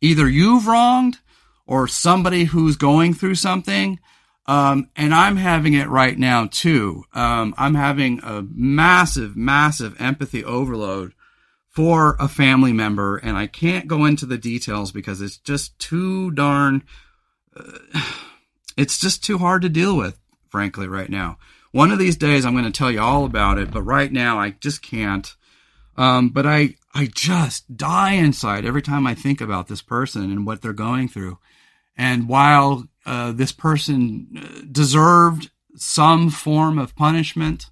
Speaker 1: either you've wronged or somebody who's going through something. Um, and I'm having it right now too. Um, I'm having a massive, massive empathy overload for a family member, and I can't go into the details because it's just too darn. Uh, [SIGHS] it's just too hard to deal with, frankly, right now. One of these days, I'm going to tell you all about it, but right now, I just can't. Um, but I, I just die inside every time I think about this person and what they're going through. And while uh, this person uh, deserved some form of punishment,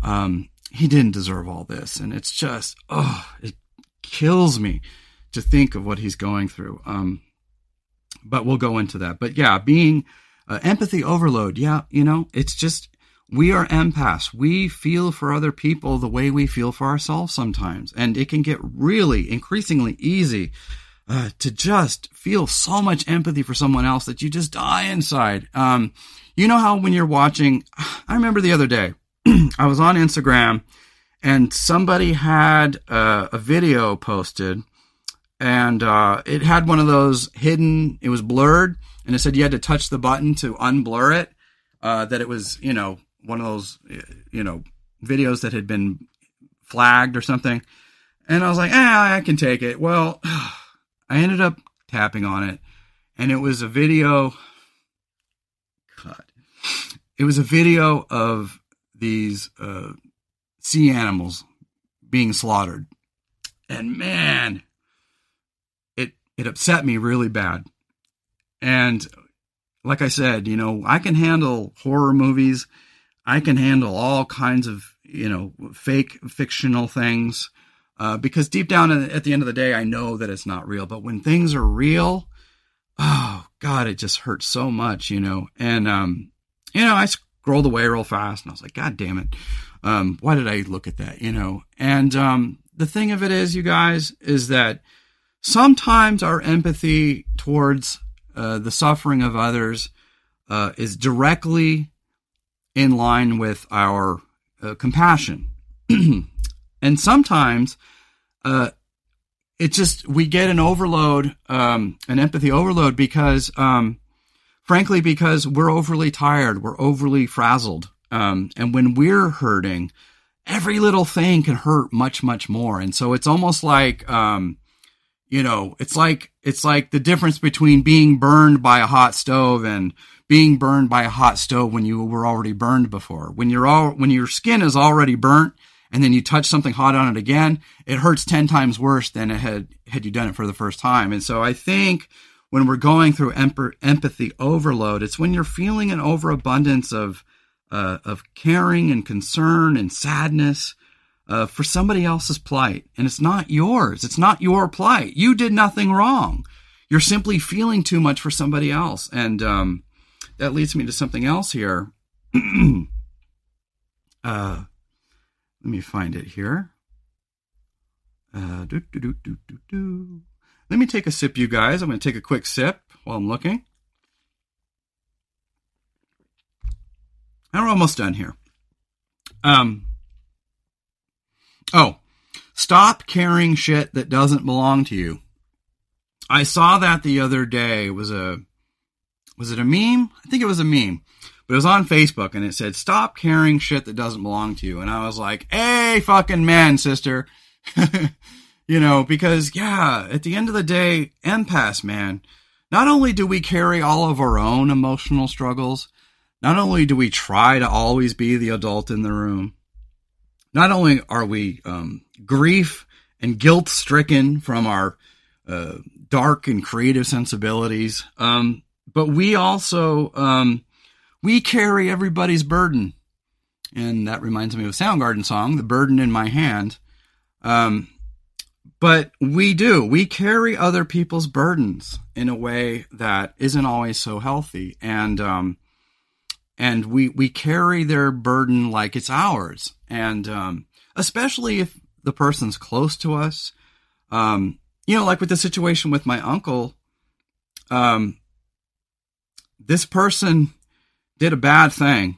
Speaker 1: um, he didn't deserve all this. And it's just, oh, it kills me to think of what he's going through. Um, but we'll go into that. But yeah, being uh, empathy overload. Yeah, you know, it's just we are empaths. We feel for other people the way we feel for ourselves sometimes. And it can get really increasingly easy uh, to just feel so much empathy for someone else that you just die inside. Um, you know how when you're watching, [SIGHS] I remember the other day, [CLEARS THROAT] I was on Instagram and somebody had uh, a video posted and uh, it had one of those hidden, it was blurred and it said you had to touch the button to unblur it. Uh, that it was, you know, one of those, you know, videos that had been flagged or something. And I was like, ah, I can take it. Well, [SIGHS] I ended up tapping on it and it was a video. God, it was a video of these uh, sea animals being slaughtered, and man, it it upset me really bad. And like I said, you know, I can handle horror movies. I can handle all kinds of you know fake fictional things uh, because deep down at the end of the day, I know that it's not real. But when things are real, oh God, it just hurts so much, you know. And um, you know, I scrolled away real fast, and I was like, God damn it, um, why did I look at that, you know? And um, the thing of it is, you guys, is that sometimes our empathy towards uh, the suffering of others uh, is directly in line with our uh, compassion. [CLEARS THROAT] and sometimes uh, it just, we get an overload, um, an empathy overload because um, frankly, because we're overly tired, we're overly frazzled. Um, and when we're hurting, every little thing can hurt much, much more. And so it's almost like, um, you know, it's like, it's like the difference between being burned by a hot stove and being burned by a hot stove when you were already burned before. When you're all, when your skin is already burnt and then you touch something hot on it again, it hurts 10 times worse than it had, had you done it for the first time. And so I think, when we're going through empathy overload, it's when you're feeling an overabundance of uh, of caring and concern and sadness uh, for somebody else's plight, and it's not yours. It's not your plight. You did nothing wrong. You're simply feeling too much for somebody else, and um, that leads me to something else here. [CLEARS THROAT] uh, let me find it here. Uh, do, do, do, let me take a sip, you guys. I'm going to take a quick sip while I'm looking. And we're almost done here. Um, oh, stop carrying shit that doesn't belong to you. I saw that the other day. It was a was it a meme? I think it was a meme. But it was on Facebook and it said, Stop carrying shit that doesn't belong to you. And I was like, Hey, fucking man, sister. [LAUGHS] You know, because yeah, at the end of the day, empaths, man, not only do we carry all of our own emotional struggles, not only do we try to always be the adult in the room, not only are we um, grief and guilt stricken from our uh, dark and creative sensibilities, um, but we also um, we carry everybody's burden, and that reminds me of a Soundgarden song, "The Burden in My Hand." Um, but we do. We carry other people's burdens in a way that isn't always so healthy, and um, and we we carry their burden like it's ours, and um, especially if the person's close to us. Um, you know, like with the situation with my uncle, um, this person did a bad thing,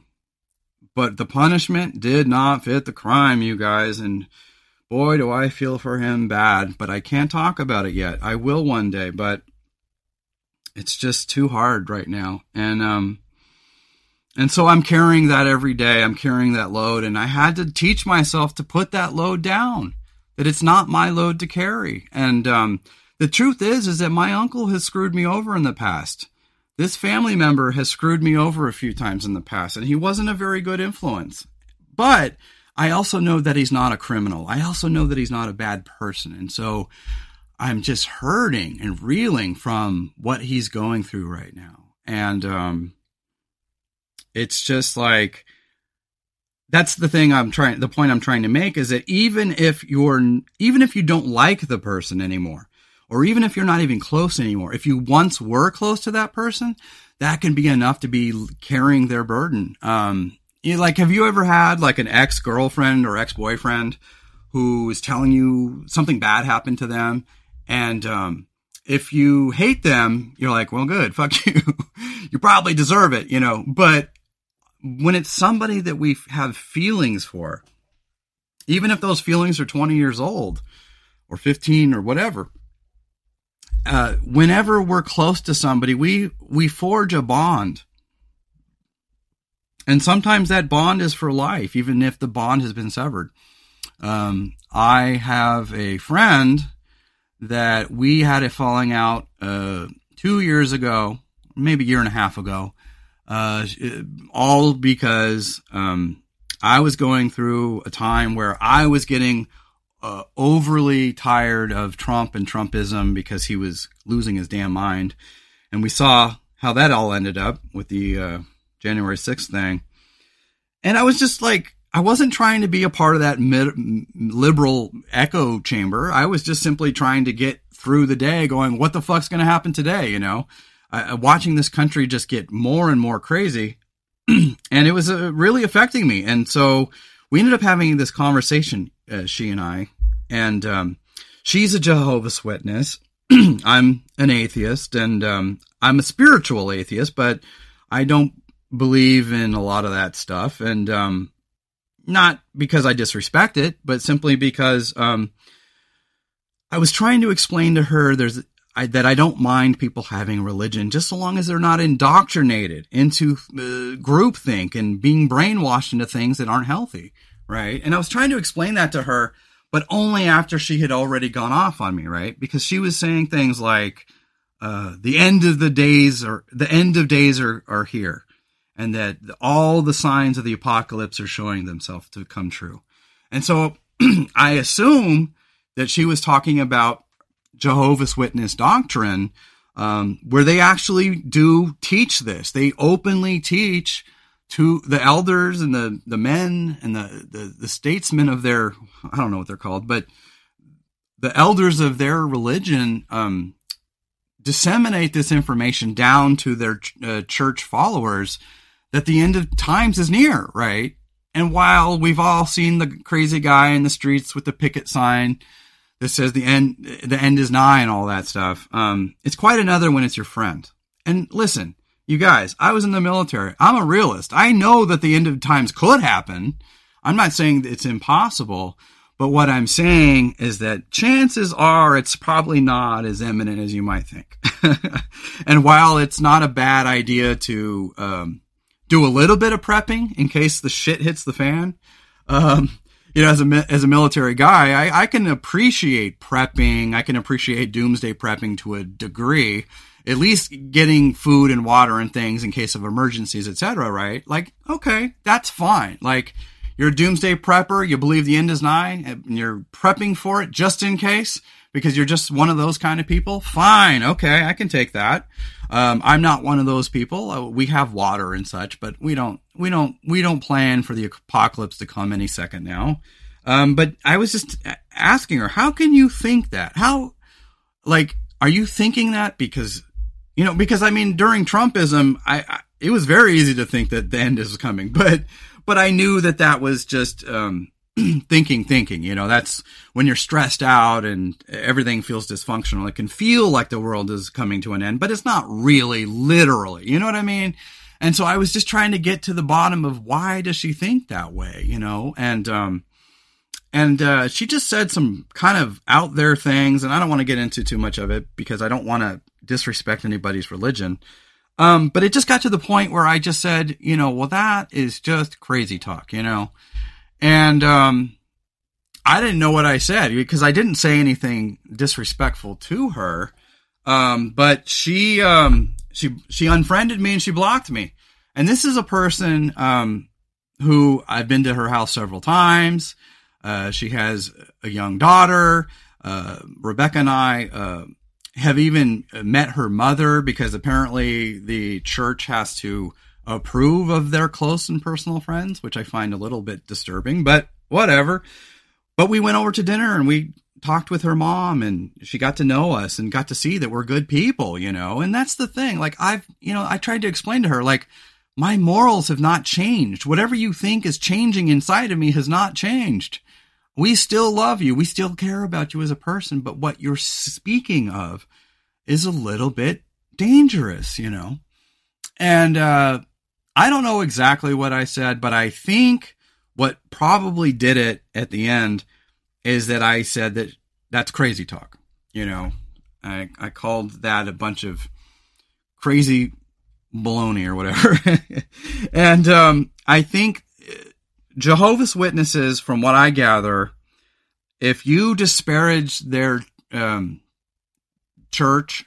Speaker 1: but the punishment did not fit the crime, you guys, and boy, do I feel for him bad, but I can't talk about it yet. I will one day, but it's just too hard right now. And, um, and so I'm carrying that every day. I'm carrying that load. And I had to teach myself to put that load down, that it's not my load to carry. And, um, the truth is, is that my uncle has screwed me over in the past. This family member has screwed me over a few times in the past, and he wasn't a very good influence. But I also know that he's not a criminal. I also know that he's not a bad person. And so I'm just hurting and reeling from what he's going through right now. And um, it's just like, that's the thing I'm trying, the point I'm trying to make is that even if you're, even if you don't like the person anymore, or even if you're not even close anymore, if you once were close to that person, that can be enough to be carrying their burden. Um, you like, have you ever had like an ex girlfriend or ex boyfriend who is telling you something bad happened to them? And, um, if you hate them, you're like, well, good, fuck [LAUGHS] you. you probably deserve it, you know, but when it's somebody that we have feelings for, even if those feelings are 20 years old or 15 or whatever, uh, whenever we're close to somebody, we, we forge a bond and sometimes that bond is for life, even if the bond has been severed. Um, I have a friend that we had a falling out uh, two years ago, maybe a year and a half ago, uh, all because um, I was going through a time where I was getting uh, overly tired of Trump and Trumpism because he was losing his damn mind. And we saw how that all ended up with the uh, January 6th thing. And I was just like, I wasn't trying to be a part of that mid- liberal echo chamber. I was just simply trying to get through the day going, what the fuck's going to happen today? You know, uh, watching this country just get more and more crazy. [CLEARS THROAT] and it was uh, really affecting me. And so we ended up having this conversation, uh, she and I, and, um, she's a Jehovah's Witness. [CLEARS THROAT] I'm an atheist and, um, I'm a spiritual atheist, but I don't believe in a lot of that stuff, and um, not because I disrespect it, but simply because um, I was trying to explain to her there's I, that I don't mind people having religion, just so long as they're not indoctrinated into uh, groupthink and being brainwashed into things that aren't healthy, right? And I was trying to explain that to her, but only after she had already gone off on me, right? Because she was saying things like, uh, "The end of the days are the end of days are are here." And that all the signs of the apocalypse are showing themselves to come true. And so [CLEARS THROAT] I assume that she was talking about Jehovah's Witness doctrine, um, where they actually do teach this. They openly teach to the elders and the, the men and the, the, the statesmen of their, I don't know what they're called, but the elders of their religion, um, disseminate this information down to their uh, church followers that the end of times is near, right? And while we've all seen the crazy guy in the streets with the picket sign that says the end, the end is nigh and all that stuff, um, it's quite another when it's your friend. And listen, you guys, I was in the military. I'm a realist. I know that the end of times could happen. I'm not saying it's impossible, but what I'm saying is that chances are it's probably not as imminent as you might think. [LAUGHS] and while it's not a bad idea to um, do a little bit of prepping in case the shit hits the fan. Um, you know, as a as a military guy, I, I can appreciate prepping. I can appreciate doomsday prepping to a degree. At least getting food and water and things in case of emergencies, etc. Right? Like, okay, that's fine. Like, you're a doomsday prepper. You believe the end is nigh, and you're prepping for it just in case because you're just one of those kind of people. Fine, okay, I can take that. Um, I'm not one of those people. Uh, we have water and such, but we don't, we don't, we don't plan for the apocalypse to come any second now. Um, but I was just asking her, how can you think that? How, like, are you thinking that because, you know, because I mean, during Trumpism, I, I it was very easy to think that the end is coming, [LAUGHS] but, but I knew that that was just, um, [CLEARS THROAT] thinking, thinking, you know, that's when you're stressed out and everything feels dysfunctional. It can feel like the world is coming to an end, but it's not really literally, you know what I mean? And so I was just trying to get to the bottom of why does she think that way, you know? And, um, and uh, she just said some kind of out there things, and I don't want to get into too much of it because I don't want to disrespect anybody's religion. Um, but it just got to the point where I just said, you know, well, that is just crazy talk, you know, and um, I didn't know what I said because I didn't say anything disrespectful to her. Um, but she um, she she unfriended me and she blocked me. And this is a person um, who I've been to her house several times. Uh, she has a young daughter. Uh, Rebecca and I uh, have even met her mother because apparently the church has to approve of their close and personal friends, which I find a little bit disturbing, but whatever. But we went over to dinner and we talked with her mom and she got to know us and got to see that we're good people, you know. And that's the thing. Like I've, you know, I tried to explain to her like my morals have not changed. Whatever you think is changing inside of me has not changed. We still love you. We still care about you as a person, but what you're speaking of is a little bit dangerous, you know? And, uh, I don't know exactly what I said, but I think what probably did it at the end is that I said that that's crazy talk. You know, I, I called that a bunch of crazy baloney or whatever. [LAUGHS] and, um, I think Jehovah's Witnesses, from what I gather, if you disparage their um, church,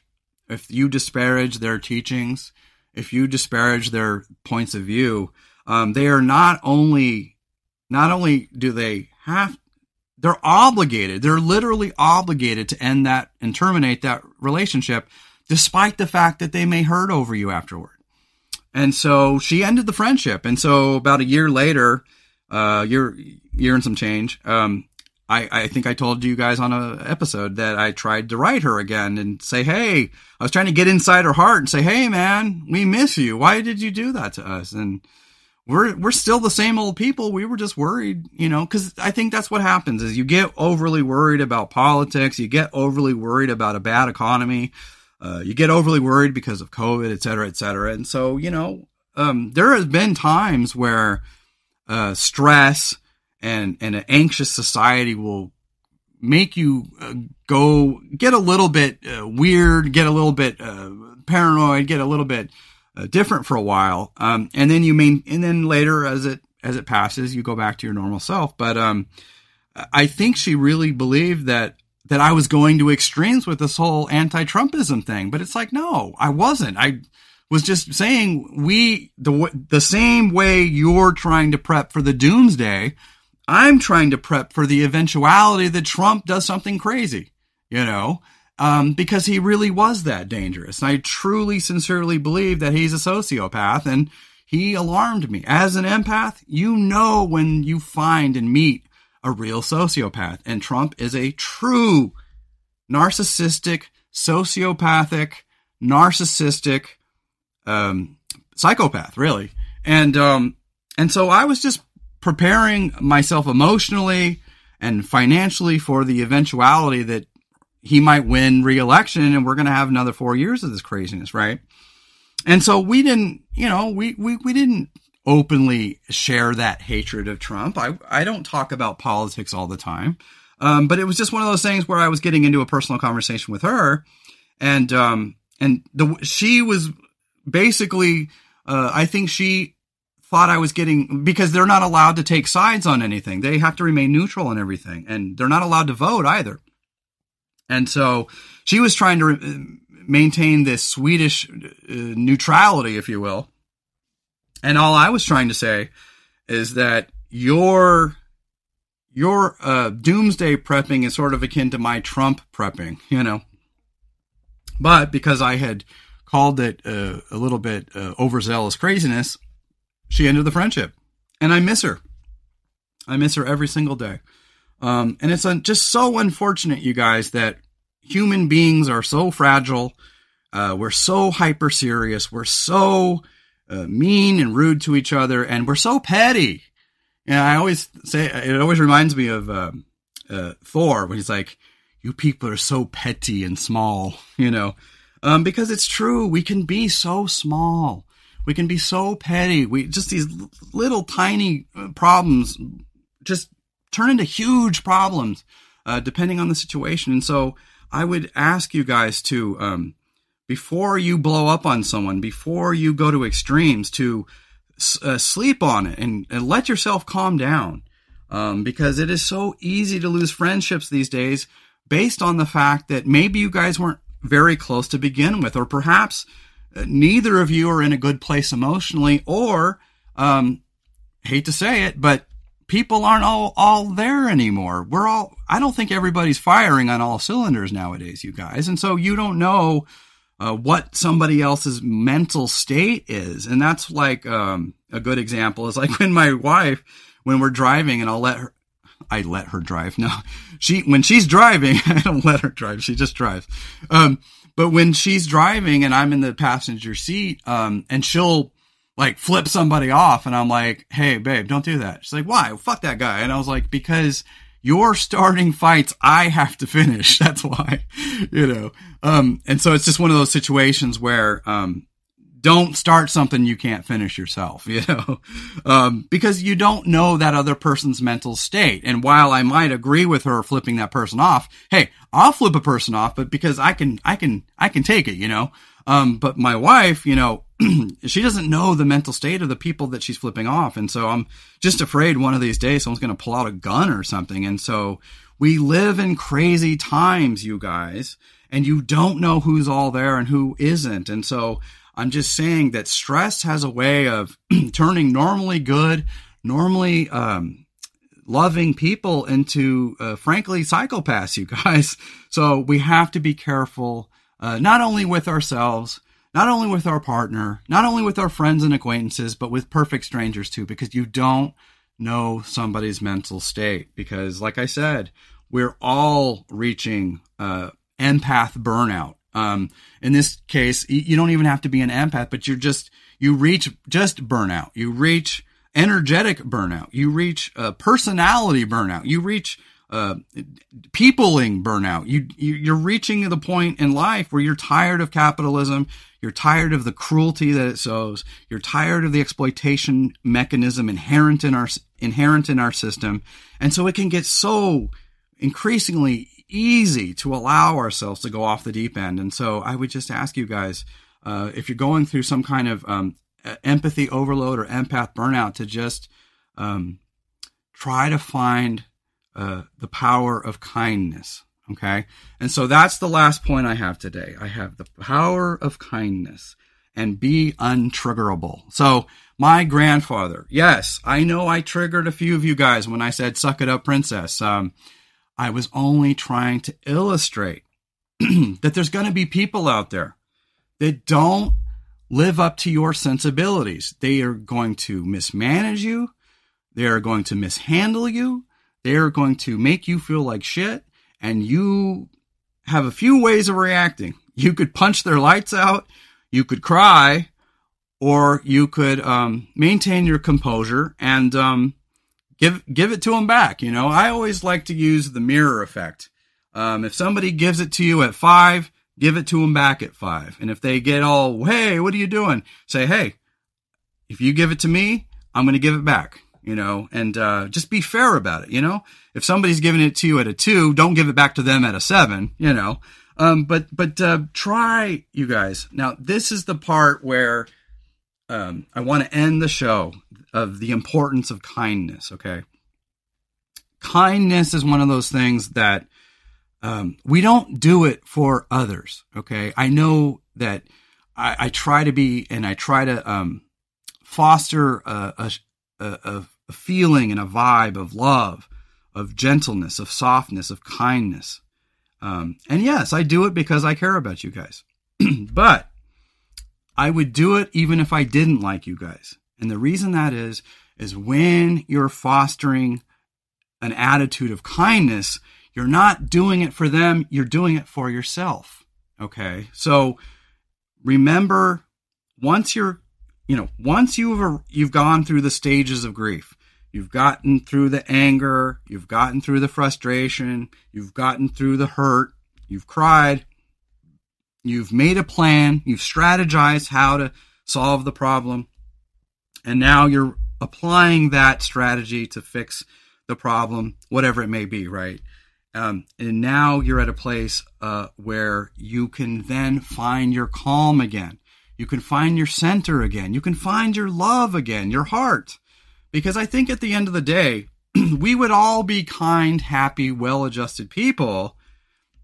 Speaker 1: if you disparage their teachings, if you disparage their points of view, um, they are not only not only do they have they're obligated they're literally obligated to end that and terminate that relationship despite the fact that they may hurt over you afterward and so she ended the friendship and so about a year later uh, year year and some change. Um, I, I think I told you guys on a episode that I tried to write her again and say, Hey, I was trying to get inside her heart and say, Hey, man, we miss you. Why did you do that to us? And we're, we're still the same old people. We were just worried, you know, cause I think that's what happens is you get overly worried about politics. You get overly worried about a bad economy. Uh, you get overly worried because of COVID, et cetera, et cetera. And so, you know, um, there has been times where, uh, stress and and an anxious society will make you uh, go get a little bit uh, weird, get a little bit uh, paranoid, get a little bit uh, different for a while, um, and then you main and then later as it as it passes, you go back to your normal self. But um, I think she really believed that that I was going to extremes with this whole anti-Trumpism thing, but it's like no, I wasn't. I was just saying we the the same way you're trying to prep for the doomsday, I'm trying to prep for the eventuality that Trump does something crazy, you know, um, because he really was that dangerous. And I truly, sincerely believe that he's a sociopath, and he alarmed me. As an empath, you know when you find and meet a real sociopath, and Trump is a true narcissistic, sociopathic, narcissistic um, psychopath, really. And um, and so I was just preparing myself emotionally and financially for the eventuality that he might win re-election and we're going to have another four years of this craziness, right? And so we didn't, you know, we, we, we didn't openly share that hatred of Trump. I, I don't talk about politics all the time. Um, but it was just one of those things where I was getting into a personal conversation with her and, um, and the, she was basically, uh, I think she thought I was getting because they're not allowed to take sides on anything. They have to remain neutral on everything, and they're not allowed to vote either. And so she was trying to re- maintain this Swedish uh, neutrality, if you will. And all I was trying to say is that your your uh, doomsday prepping is sort of akin to my Trump prepping, you know. But because I had called it uh, a little bit uh, overzealous craziness, she ended the friendship. And I miss her. I miss her every single day. Um, and it's un- just so unfortunate, you guys, that human beings are so fragile. Uh, we're so hyper serious. We're so uh, mean and rude to each other, and we're so petty. And I always say it always reminds me of uh, uh, Thor when he's like, "You people are so petty and small," [LAUGHS] you know, um, because it's true. We can be so small. We can be so petty. We just these little tiny uh, problems just turn into huge problems uh, depending on the situation. And so I would ask you guys to, um, before you blow up on someone, before you go to extremes, to uh, sleep on it and, and, let yourself calm down. Um, because it is so easy to lose friendships these days based on the fact that maybe you guys weren't very close to begin with, or perhaps neither of you are in a good place emotionally, or, um, hate to say it, but people aren't all, all there anymore. We're all, I don't think everybody's firing on all cylinders nowadays, you guys. And so you don't know uh, what somebody else's mental state is. And that's like um, a good example is like [LAUGHS] when my wife, when we're driving and I'll let her, I let her drive. No, she, when she's driving, [LAUGHS] I don't let her drive. She just drives. Um, but when she's driving and I'm in the passenger seat, um, and she'll, like flip somebody off and I'm like, Hey, babe, don't do that. She's like, why? Fuck that guy. And I was like, because you're starting fights I have to finish. [LAUGHS] That's why, you know. Um, and so it's just one of those situations where, um, don't start something you can't finish yourself, [LAUGHS] you know, um, because you don't know that other person's mental state. And while I might agree with her flipping that person off, hey, I'll flip a person off, but because I can, I can, I can take it, you know. Um, but my wife, you know, [CLEARS THROAT] she doesn't know the mental state of the people that she's flipping off. And so I'm just afraid one of these days someone's going to pull out a gun or something. And so we live in crazy times, you guys, and you don't know who's all there and who isn't. And so I'm just saying that stress has a way of [CLEARS THROAT] turning normally good, normally, um, loving people into, uh, frankly, psychopaths, you guys. [LAUGHS] So we have to be careful, uh, not only with ourselves, not only with our partner, not only with our friends and acquaintances, but with perfect strangers too, because you don't know somebody's mental state. Because, like I said, we're all reaching uh, empath burnout. Um, in this case, you don't even have to be an empath, but you're just you reach just burnout. You reach energetic burnout. You reach uh, personality burnout. You reach uh, peopling burnout. You, you are reaching the point in life where you're tired of capitalism. You're tired of the cruelty that it sows. You're tired of the exploitation mechanism inherent in our inherent in our system, and so it can get so increasingly easy to allow ourselves to go off the deep end. And so I would just ask you guys uh, if you're going through some kind of um, empathy overload or empath burnout to just um, try to find uh, the power of kindness. Okay. And so that's the last point I have today. I have the power of kindness and be untriggerable. So my grandfather, yes, I know I triggered a few of you guys when I said suck it up, princess. Um, I was only trying to illustrate [CLEARS THROAT] that there's going to be people out there that don't live up to your sensibilities. They are going to mismanage you. They are going to mishandle you. They are going to make you feel like shit and you have a few ways of reacting. You could punch their lights out, you could cry, or you could um, maintain your composure and um, give give it to them back. You know, I always like to use the mirror effect. Um, if somebody gives it to you at five, give it to them back at five. And if they get all, hey, what are you doing? Say, hey, if you give it to me, I'm going to give it back you know, and uh, just be fair about it. You know, if somebody's giving it to you at a two, don't give it back to them at a seven. You know, um, but but uh, try, you guys. Now this is the part where um, I want to end the show of the importance of kindness. Okay, kindness is one of those things that um, we don't do it for others. Okay, I know that I, I try to be and I try to um, foster a, a, a, feeling and a vibe of love, of gentleness, of softness, of kindness. Um, and yes, I do it because I care about you guys. [CLEARS THROAT] but I would do it even if I didn't like you guys. And the reason that is, is when you're fostering an attitude of kindness, you're not doing it for them, you're doing it for yourself. Okay. So remember once you're, you know, once you've, you've gone through the stages of grief, you've gotten through the anger, you've gotten through the frustration, you've gotten through the hurt, you've cried, you've made a plan, you've strategized how to solve the problem, and now you're applying that strategy to fix the problem, whatever it may be, right? Um, and now you're at a place uh, where you can then find your calm again. You can find your center again. You can find your love again, your heart. Because I think at the end of the day, [CLEARS THROAT] we would all be kind, happy, well adjusted people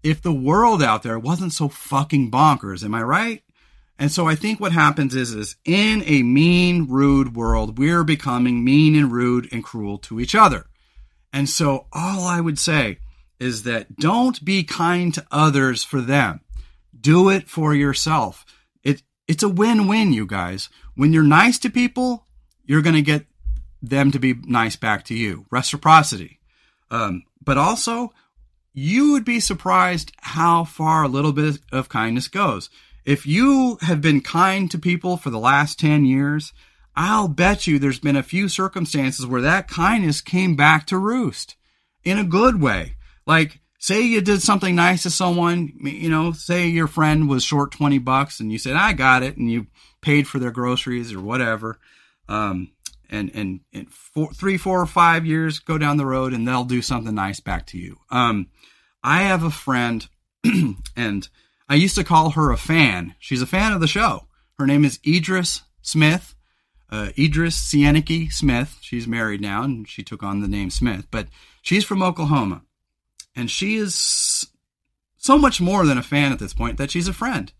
Speaker 1: if the world out there wasn't so fucking bonkers. Am I right? And so I think what happens is, is in a mean, rude world, we're becoming mean and rude and cruel to each other. And so all I would say is that don't be kind to others for them. Do it for yourself. It, it's a win-win, you guys. When you're nice to people, you're going to get them to be nice back to you. Reciprocity. Um, but also, you would be surprised how far a little bit of kindness goes. If you have been kind to people for the last 10 years, I'll bet you there's been a few circumstances where that kindness came back to roost in a good way. Like, say you did something nice to someone, you know, say your friend was short 20 bucks and you said, I got it, and you paid for their groceries or whatever. Um, and, and, and four, three, four, or five years go down the road and they'll do something nice back to you. Um, I have a friend [CLEARS THROAT] and I used to call her a fan. She's a fan of the show. Her name is Idris Smith. Uh, Idris Sienike Smith. She's married now and she took on the name Smith, but she's from Oklahoma. And she is so much more than a fan at this point that she's a friend.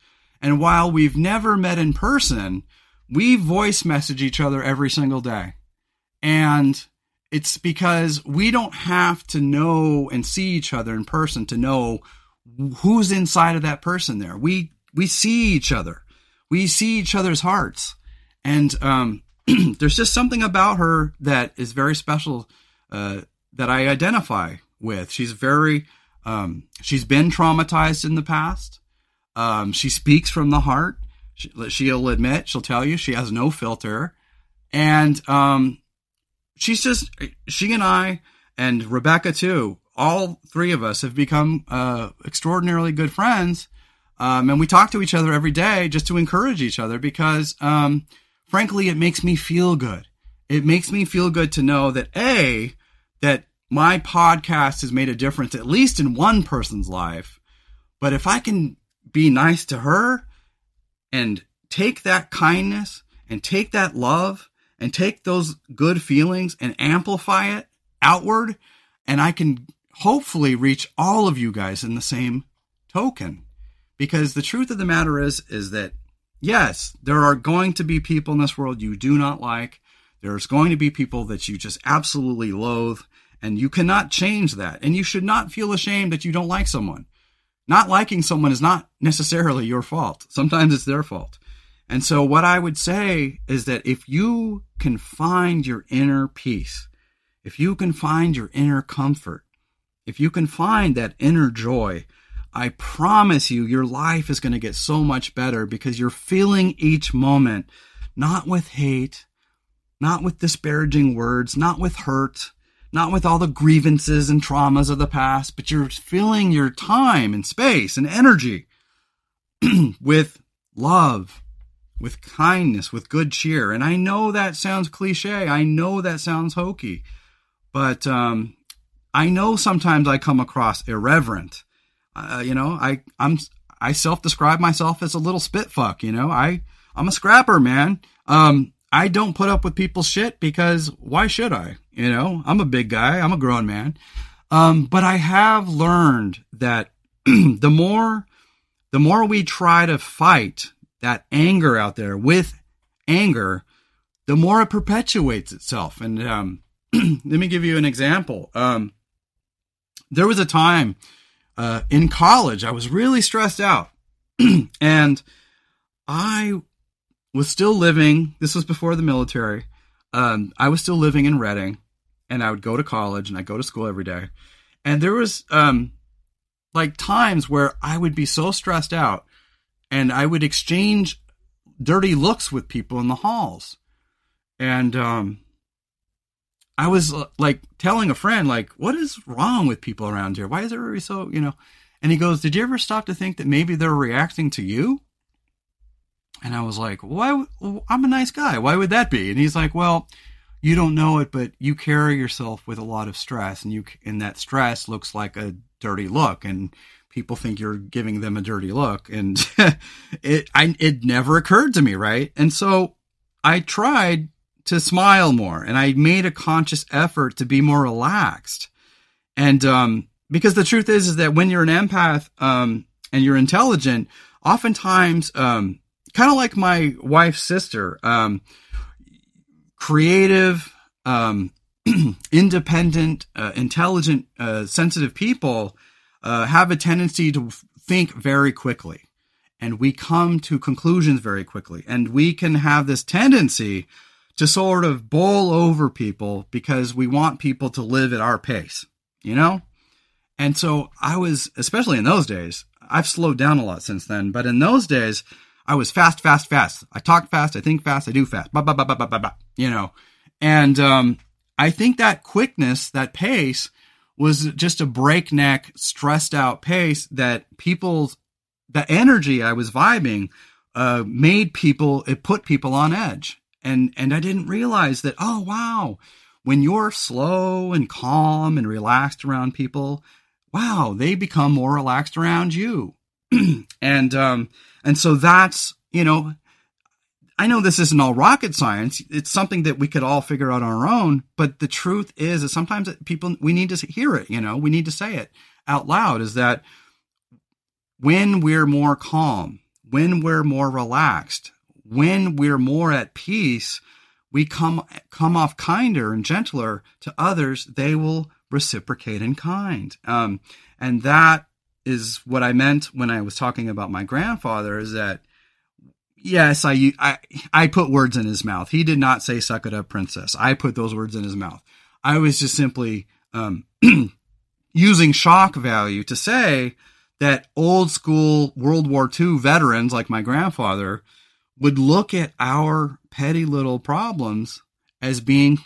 Speaker 1: And while we've never met in person, we voice message each other every single day. And it's because we don't have to know and see each other in person to know who's inside of that person there. We we see each other. We see each other's hearts. And um, [CLEARS THROAT] there's just something about her that is very special uh, that I identify with. She's very um, she's been traumatized in the past. Um, she speaks from the heart. She, will admit, she'll tell you she has no filter, and um, she's just she and I and Rebecca too all three of us have become uh, extraordinarily good friends. Um, and we talk to each other every day just to encourage each other because, um, frankly, it makes me feel good. It makes me feel good to know that A, that my podcast has made a difference, at least in one person's life. But if I can be nice to her and take that kindness and take that love and take those good feelings and amplify it outward, and I can hopefully reach all of you guys in the same token. Because the truth of the matter is, is that yes, there are going to be people in this world you do not like. There's going to be people that you just absolutely loathe, and you cannot change that. And you should not feel ashamed that you don't like someone. Not liking someone is not necessarily your fault. Sometimes it's their fault. And so, what I would say is that if you can find your inner peace, if you can find your inner comfort, if you can find that inner joy, I promise you, your life is going to get so much better because you're feeling each moment not with hate, not with disparaging words, not with hurt, not with all the grievances and traumas of the past, but you're filling your time and space and energy [CLEARS THROAT] with love, with kindness, with good cheer. And I know that sounds cliche. I know that sounds hokey, but um, I know sometimes I come across irreverent. Uh, you know, I I'm I self-describe myself as a little spitfuck. You know, I I'm a scrapper, man. Um, I don't put up with people's shit because why should I? You know, I'm a big guy. I'm a grown man. Um, but I have learned that [CLEARS THROAT] the more the more we try to fight that anger out there with anger, the more it perpetuates itself. And um, [CLEARS THROAT] let me give you an example. Um, there was a time uh, in college I was really stressed out, [CLEARS THROAT] and I was still living. This was before the military. Um, I was still living in Redding, and I would go to college and I go to school every day. And there was um like times where I would be so stressed out and I would exchange dirty looks with people in the halls. And um I was uh, like telling a friend like what is wrong with people around here? Why is everybody so, you know? And he goes, "Did you ever stop to think that maybe they're reacting to you?" And I was like, "Why I'm a nice guy. Why would that be?" And he's like, "Well, you don't know it, but you carry yourself with a lot of stress, and you and that stress looks like a dirty look, and people think you're giving them a dirty look, and [LAUGHS] it I, it never occurred to me, right? And so I tried to smile more, and I made a conscious effort to be more relaxed, and um, because the truth is, is that when you're an empath um, and you're intelligent, oftentimes, um, kind of like my wife's sister. Um, creative, um, [CLEARS THROAT] independent, uh, intelligent, uh, sensitive people uh, have a tendency to think very quickly. And we come to conclusions very quickly. And we can have this tendency to sort of bowl over people because we want people to live at our pace, you know? And so I was, especially in those days, I've slowed down a lot since then, but in those days, I was fast, fast, fast. I talk fast, I think fast, I do fast. Bah, bah, bah, bah, bah, bah, bah, you know. And um, I think that quickness, that pace, was just a breakneck, stressed out pace that people's the energy I was vibing uh, made people it put people on edge. And and I didn't realize that, oh wow, when you're slow and calm and relaxed around people, wow, they become more relaxed around you. [CLEARS THROAT] and um and so that's, you know, I know this isn't all rocket science. It's something that we could all figure out on our own. But the truth is, is sometimes people, we need to hear it, you know, we need to say it out loud is that when we're more calm, when we're more relaxed, when we're more at peace, we come, come off kinder and gentler to others. They will reciprocate in kind. Um, and that is what I meant when I was talking about my grandfather is that yes, I, I, I put words in his mouth. He did not say "suck it up, princess." I put those words in his mouth. I was just simply um, [CLEARS THROAT] using shock value to say that old school World War II veterans like my grandfather would look at our petty little problems as being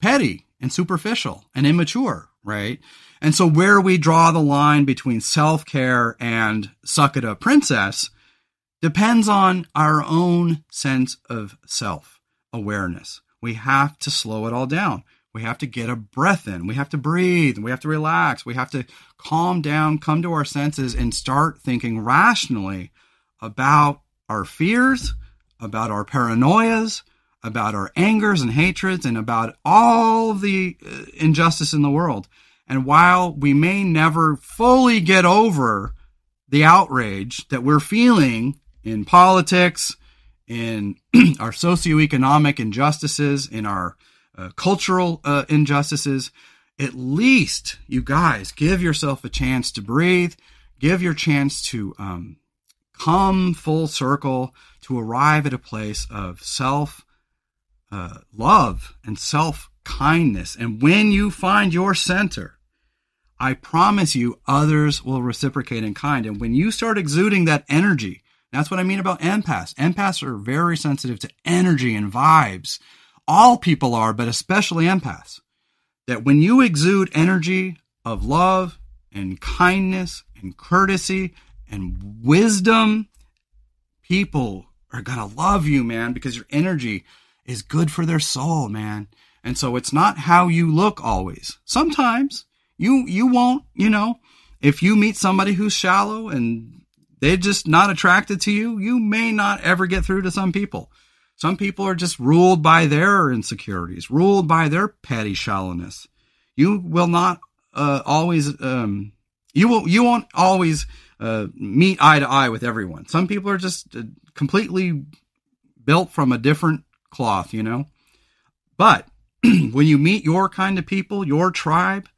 Speaker 1: petty and superficial and immature, right? And so where we draw the line between self care and suck it up princess depends on our own sense of self awareness. We have to slow it all down. We have to get a breath in. We have to breathe. We have to relax. We have to calm down, come to our senses, and start thinking rationally about our fears, about our paranoias, about our angers and hatreds, and about all the uh, injustice in the world. And while we may never fully get over the outrage that we're feeling in politics, in [CLEARS THROAT] our socioeconomic injustices, in our uh, cultural uh, injustices, at least you guys give yourself a chance to breathe, give your chance to um, come full circle to arrive at a place of self uh, love and self kindness. And when you find your center, I promise you, others will reciprocate in kind. And when you start exuding that energy, that's what I mean about empaths. Empaths are very sensitive to energy and vibes. All people are, but especially empaths. That when you exude energy of love and kindness and courtesy and wisdom, people are going to love you, man, because your energy is good for their soul, man. And so it's not how you look always. Sometimes you you won't, you know, if you meet somebody who's shallow and they're just not attracted to you, you may not ever get through to some people. Some people are just ruled by their insecurities, ruled by their petty shallowness. You will not uh, always um, you will you won't always uh, meet eye to eye with everyone. Some people are just uh, completely built from a different cloth, you know. But [CLEARS THROAT] when you meet your kind of people, your tribe,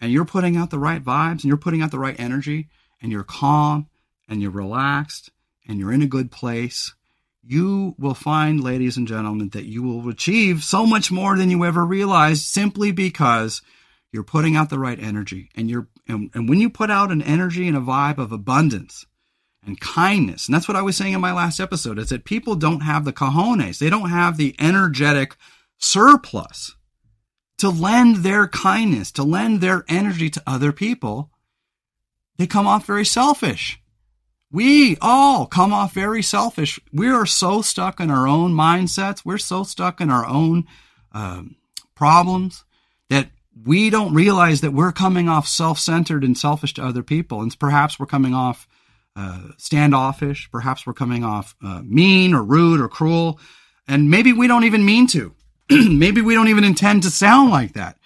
Speaker 1: and you're putting out the right vibes and you're putting out the right energy and you're calm and you're relaxed and you're in a good place, you will find, ladies and gentlemen, that you will achieve so much more than you ever realized simply because you're putting out the right energy. And you're and, and when you put out an energy and a vibe of abundance and kindness, and that's what I was saying in my last episode, is that people don't have the cojones, they don't have the energetic surplus to lend their kindness, to lend their energy to other people. They come off very selfish. We all come off very selfish. We are so stuck in our own mindsets. We're so stuck in our own um, problems that we don't realize that we're coming off self-centered and selfish to other people. And perhaps we're coming off uh, standoffish. Perhaps we're coming off uh, mean or rude or cruel. And maybe we don't even mean to. [CLEARS THROAT] maybe we don't even intend to sound like that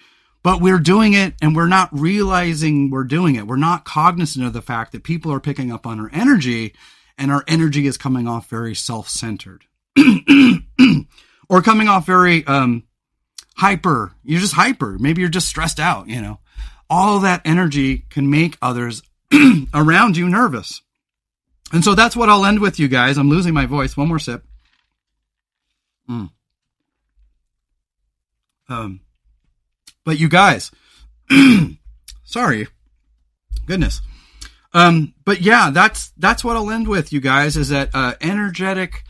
Speaker 1: but we're doing it and we're not realizing we're doing it. We're not cognizant of the fact that people are picking up on our energy and our energy is coming off very self-centered [CLEARS THROAT] or coming off very um, hyper. You're just hyper. Maybe you're just stressed out, you know. All that energy can make others [CLEARS THROAT] around you nervous. And so that's what I'll end with you guys. I'm losing my voice. One more sip. Mm. Um, but you guys, [CLEARS THROAT] sorry, goodness. Um, but yeah, that's that's what I'll end with, you guys. Is that uh, energetic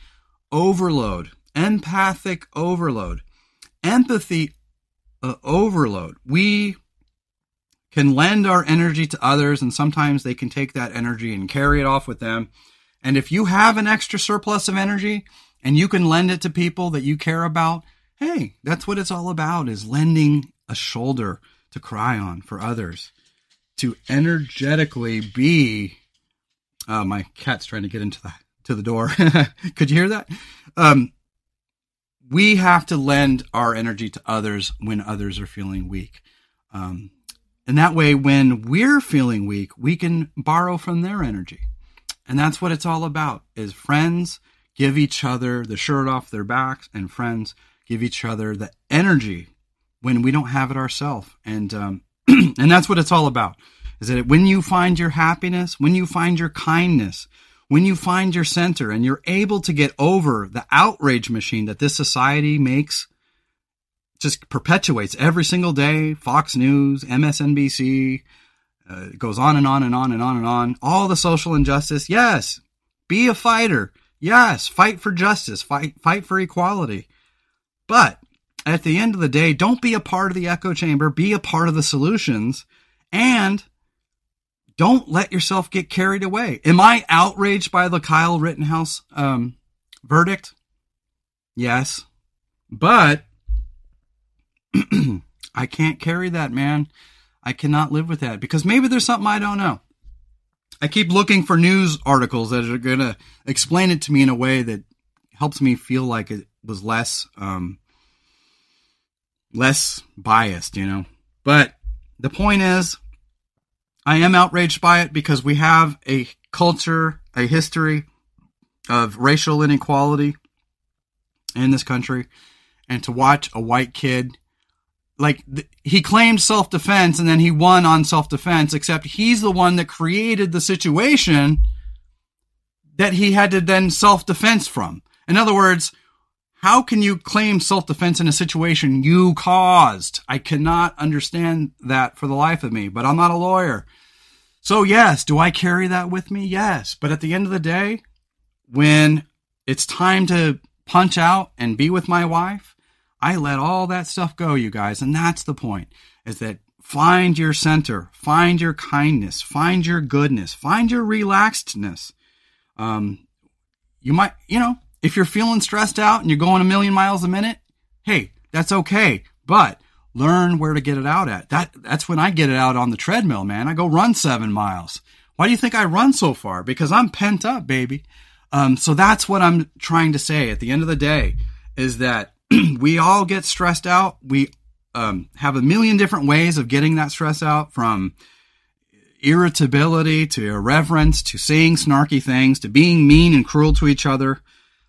Speaker 1: overload, empathic overload, empathy uh, overload. We can lend our energy to others, and sometimes they can take that energy and carry it off with them. And if you have an extra surplus of energy and you can lend it to people that you care about, hey, that's what it's all about is lending a shoulder to cry on for others, to energetically be. Uh, my cat's trying to get into the to the door. [LAUGHS] Could you hear that? Um, we have to lend our energy to others when others are feeling weak. Um, and that way, when we're feeling weak, we can borrow from their energy. And that's what it's all about is friends give each other the shirt off their backs and friends give each other the energy when we don't have it ourselves. And um, [CLEARS THROAT] and that's what it's all about. Is that when you find your happiness, when you find your kindness, when you find your center, and you're able to get over the outrage machine that this society makes, just perpetuates every single day. Fox News, MSNBC, uh, it goes on and on and on and on and on. All the social injustice. Yes, be a fighter. Yes, fight for justice. Fight fight for equality. But at the end of the day, don't be a part of the echo chamber, be a part of the solutions, and don't let yourself get carried away. Am I outraged by the Kyle Rittenhouse um, verdict? Yes. But [CLEARS THROAT] I can't carry that, man. I cannot live with that because maybe there's something I don't know. I keep looking for news articles that are going to explain it to me in a way that helps me feel like it was less um, less biased, you know. But the point is, I am outraged by it because we have a culture, a history of racial inequality in this country. And to watch a white kid, like, th- he claimed self defense and then he won on self defense, except he's the one that created the situation that he had to then self defense from. In other words, how can you claim self defense in a situation you caused? I cannot understand that for the life of me, but I'm not a lawyer. So, yes, do I carry that with me? Yes. But at the end of the day, when it's time to punch out and be with my wife, I let all that stuff go, you guys. And that's the point is that find your center, find your kindness, find your goodness, find your relaxedness. Um, you might, you know, if you're feeling stressed out and you're going a million miles a minute, hey, that's okay. But learn where to get it out at. That that's when I get it out on the treadmill, man. I go run seven miles. Why do you think I run so far? Because I'm pent up, baby. Um, so that's what I'm trying to say. At the end of the day, is that [CLEARS THROAT] we all get stressed out. We um, have a million different ways of getting that stress out, from irritability to irreverence to saying snarky things to being mean and cruel to each other.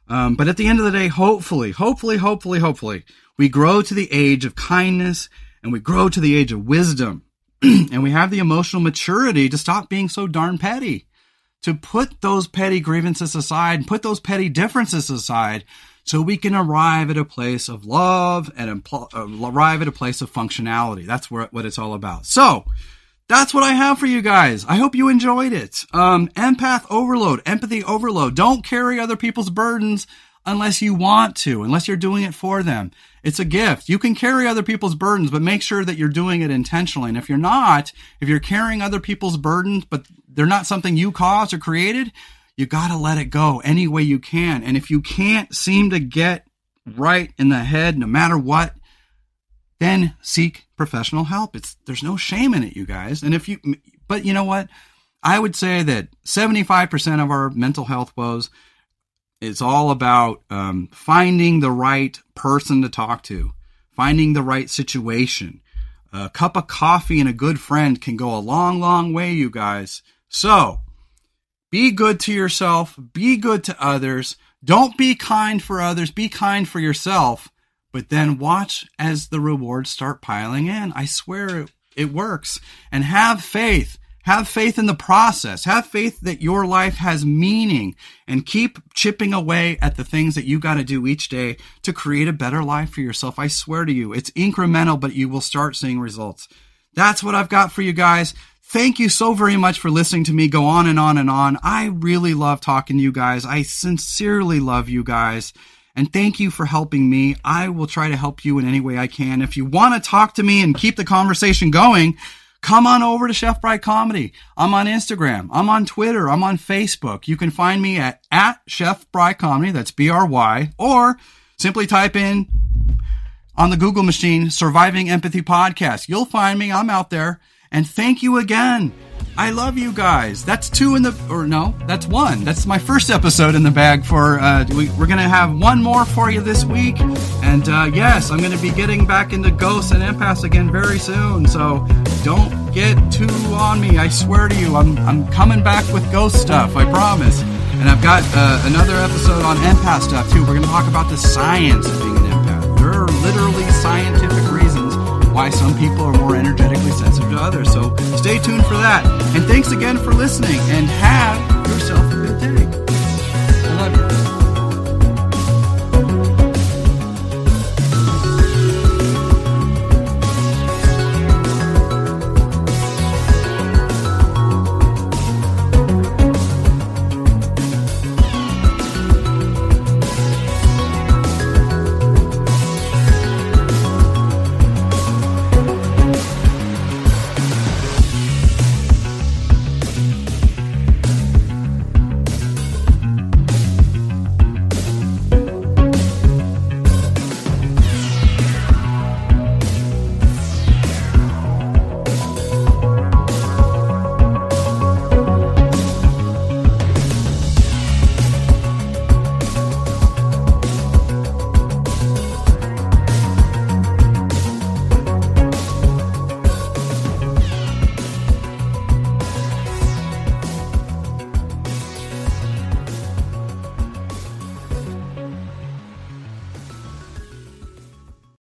Speaker 1: Um, but at the end of the day, hopefully, hopefully, hopefully, hopefully, we grow to the age of kindness and we grow to the age of wisdom [CLEARS THROAT] and we have the emotional maturity to stop being so darn petty, to put those petty grievances aside and put those petty differences aside so we can arrive at a place of love and impl- uh, arrive at a place of functionality. That's where, what it's all about. So, that's what I have for you guys. I hope you enjoyed it. Um, empath overload, empathy overload. Don't carry other people's burdens unless you want to, unless you're doing it for them. It's a gift. You can carry other people's burdens, but make sure that you're doing it intentionally. And if you're not, if you're carrying other people's burdens, but they're not something you caused or created, you gotta let it go any way you can. And if you can't seem to get right in the head, no matter what, then seek professional help. It's there's no shame in it, you guys. And if you, but you know what? I would say that 75% of our mental health woes is all about um, finding the right person to talk to, finding the right situation. A cup of coffee and a good friend can go a long, long way, you guys. So be good to yourself, be good to others. Don't be kind for others, be kind for yourself but then watch as the rewards start piling in. I swear it, it works. And have faith. Have faith in the process. Have faith that your life has meaning and keep chipping away at the things that you got to do each day to create a better life for yourself. I swear to you, it's incremental, but you will start seeing results. That's what I've got for you guys. Thank you so very much for listening to me go on and on and on. I really love talking to you guys. I sincerely love you guys. And thank you for helping me. I will try to help you in any way I can. If you want to talk to me and keep the conversation going, come on over to Chef Bry Comedy. I'm on Instagram. I'm on Twitter. I'm on Facebook. You can find me at, at Chef Bry Comedy. That's B-R-Y. Or simply type in on the Google machine, Surviving Empathy Podcast. You'll find me. I'm out there. And thank you again. I love you guys. That's two in the, or no, that's one. That's my first episode in the bag for, uh, we, are going to have one more for you this week. And, uh, yes, I'm going to be getting back into ghosts and empaths again very soon. So don't get too on me. I swear to you, I'm, I'm coming back with ghost stuff. I promise. And I've got uh, another episode on empath stuff too. We're going to talk about the science of being an empath. There are literally scientific reasons why some people are more energetically sensitive to others. So stay tuned for that. And thanks again for listening and have yourself a good day.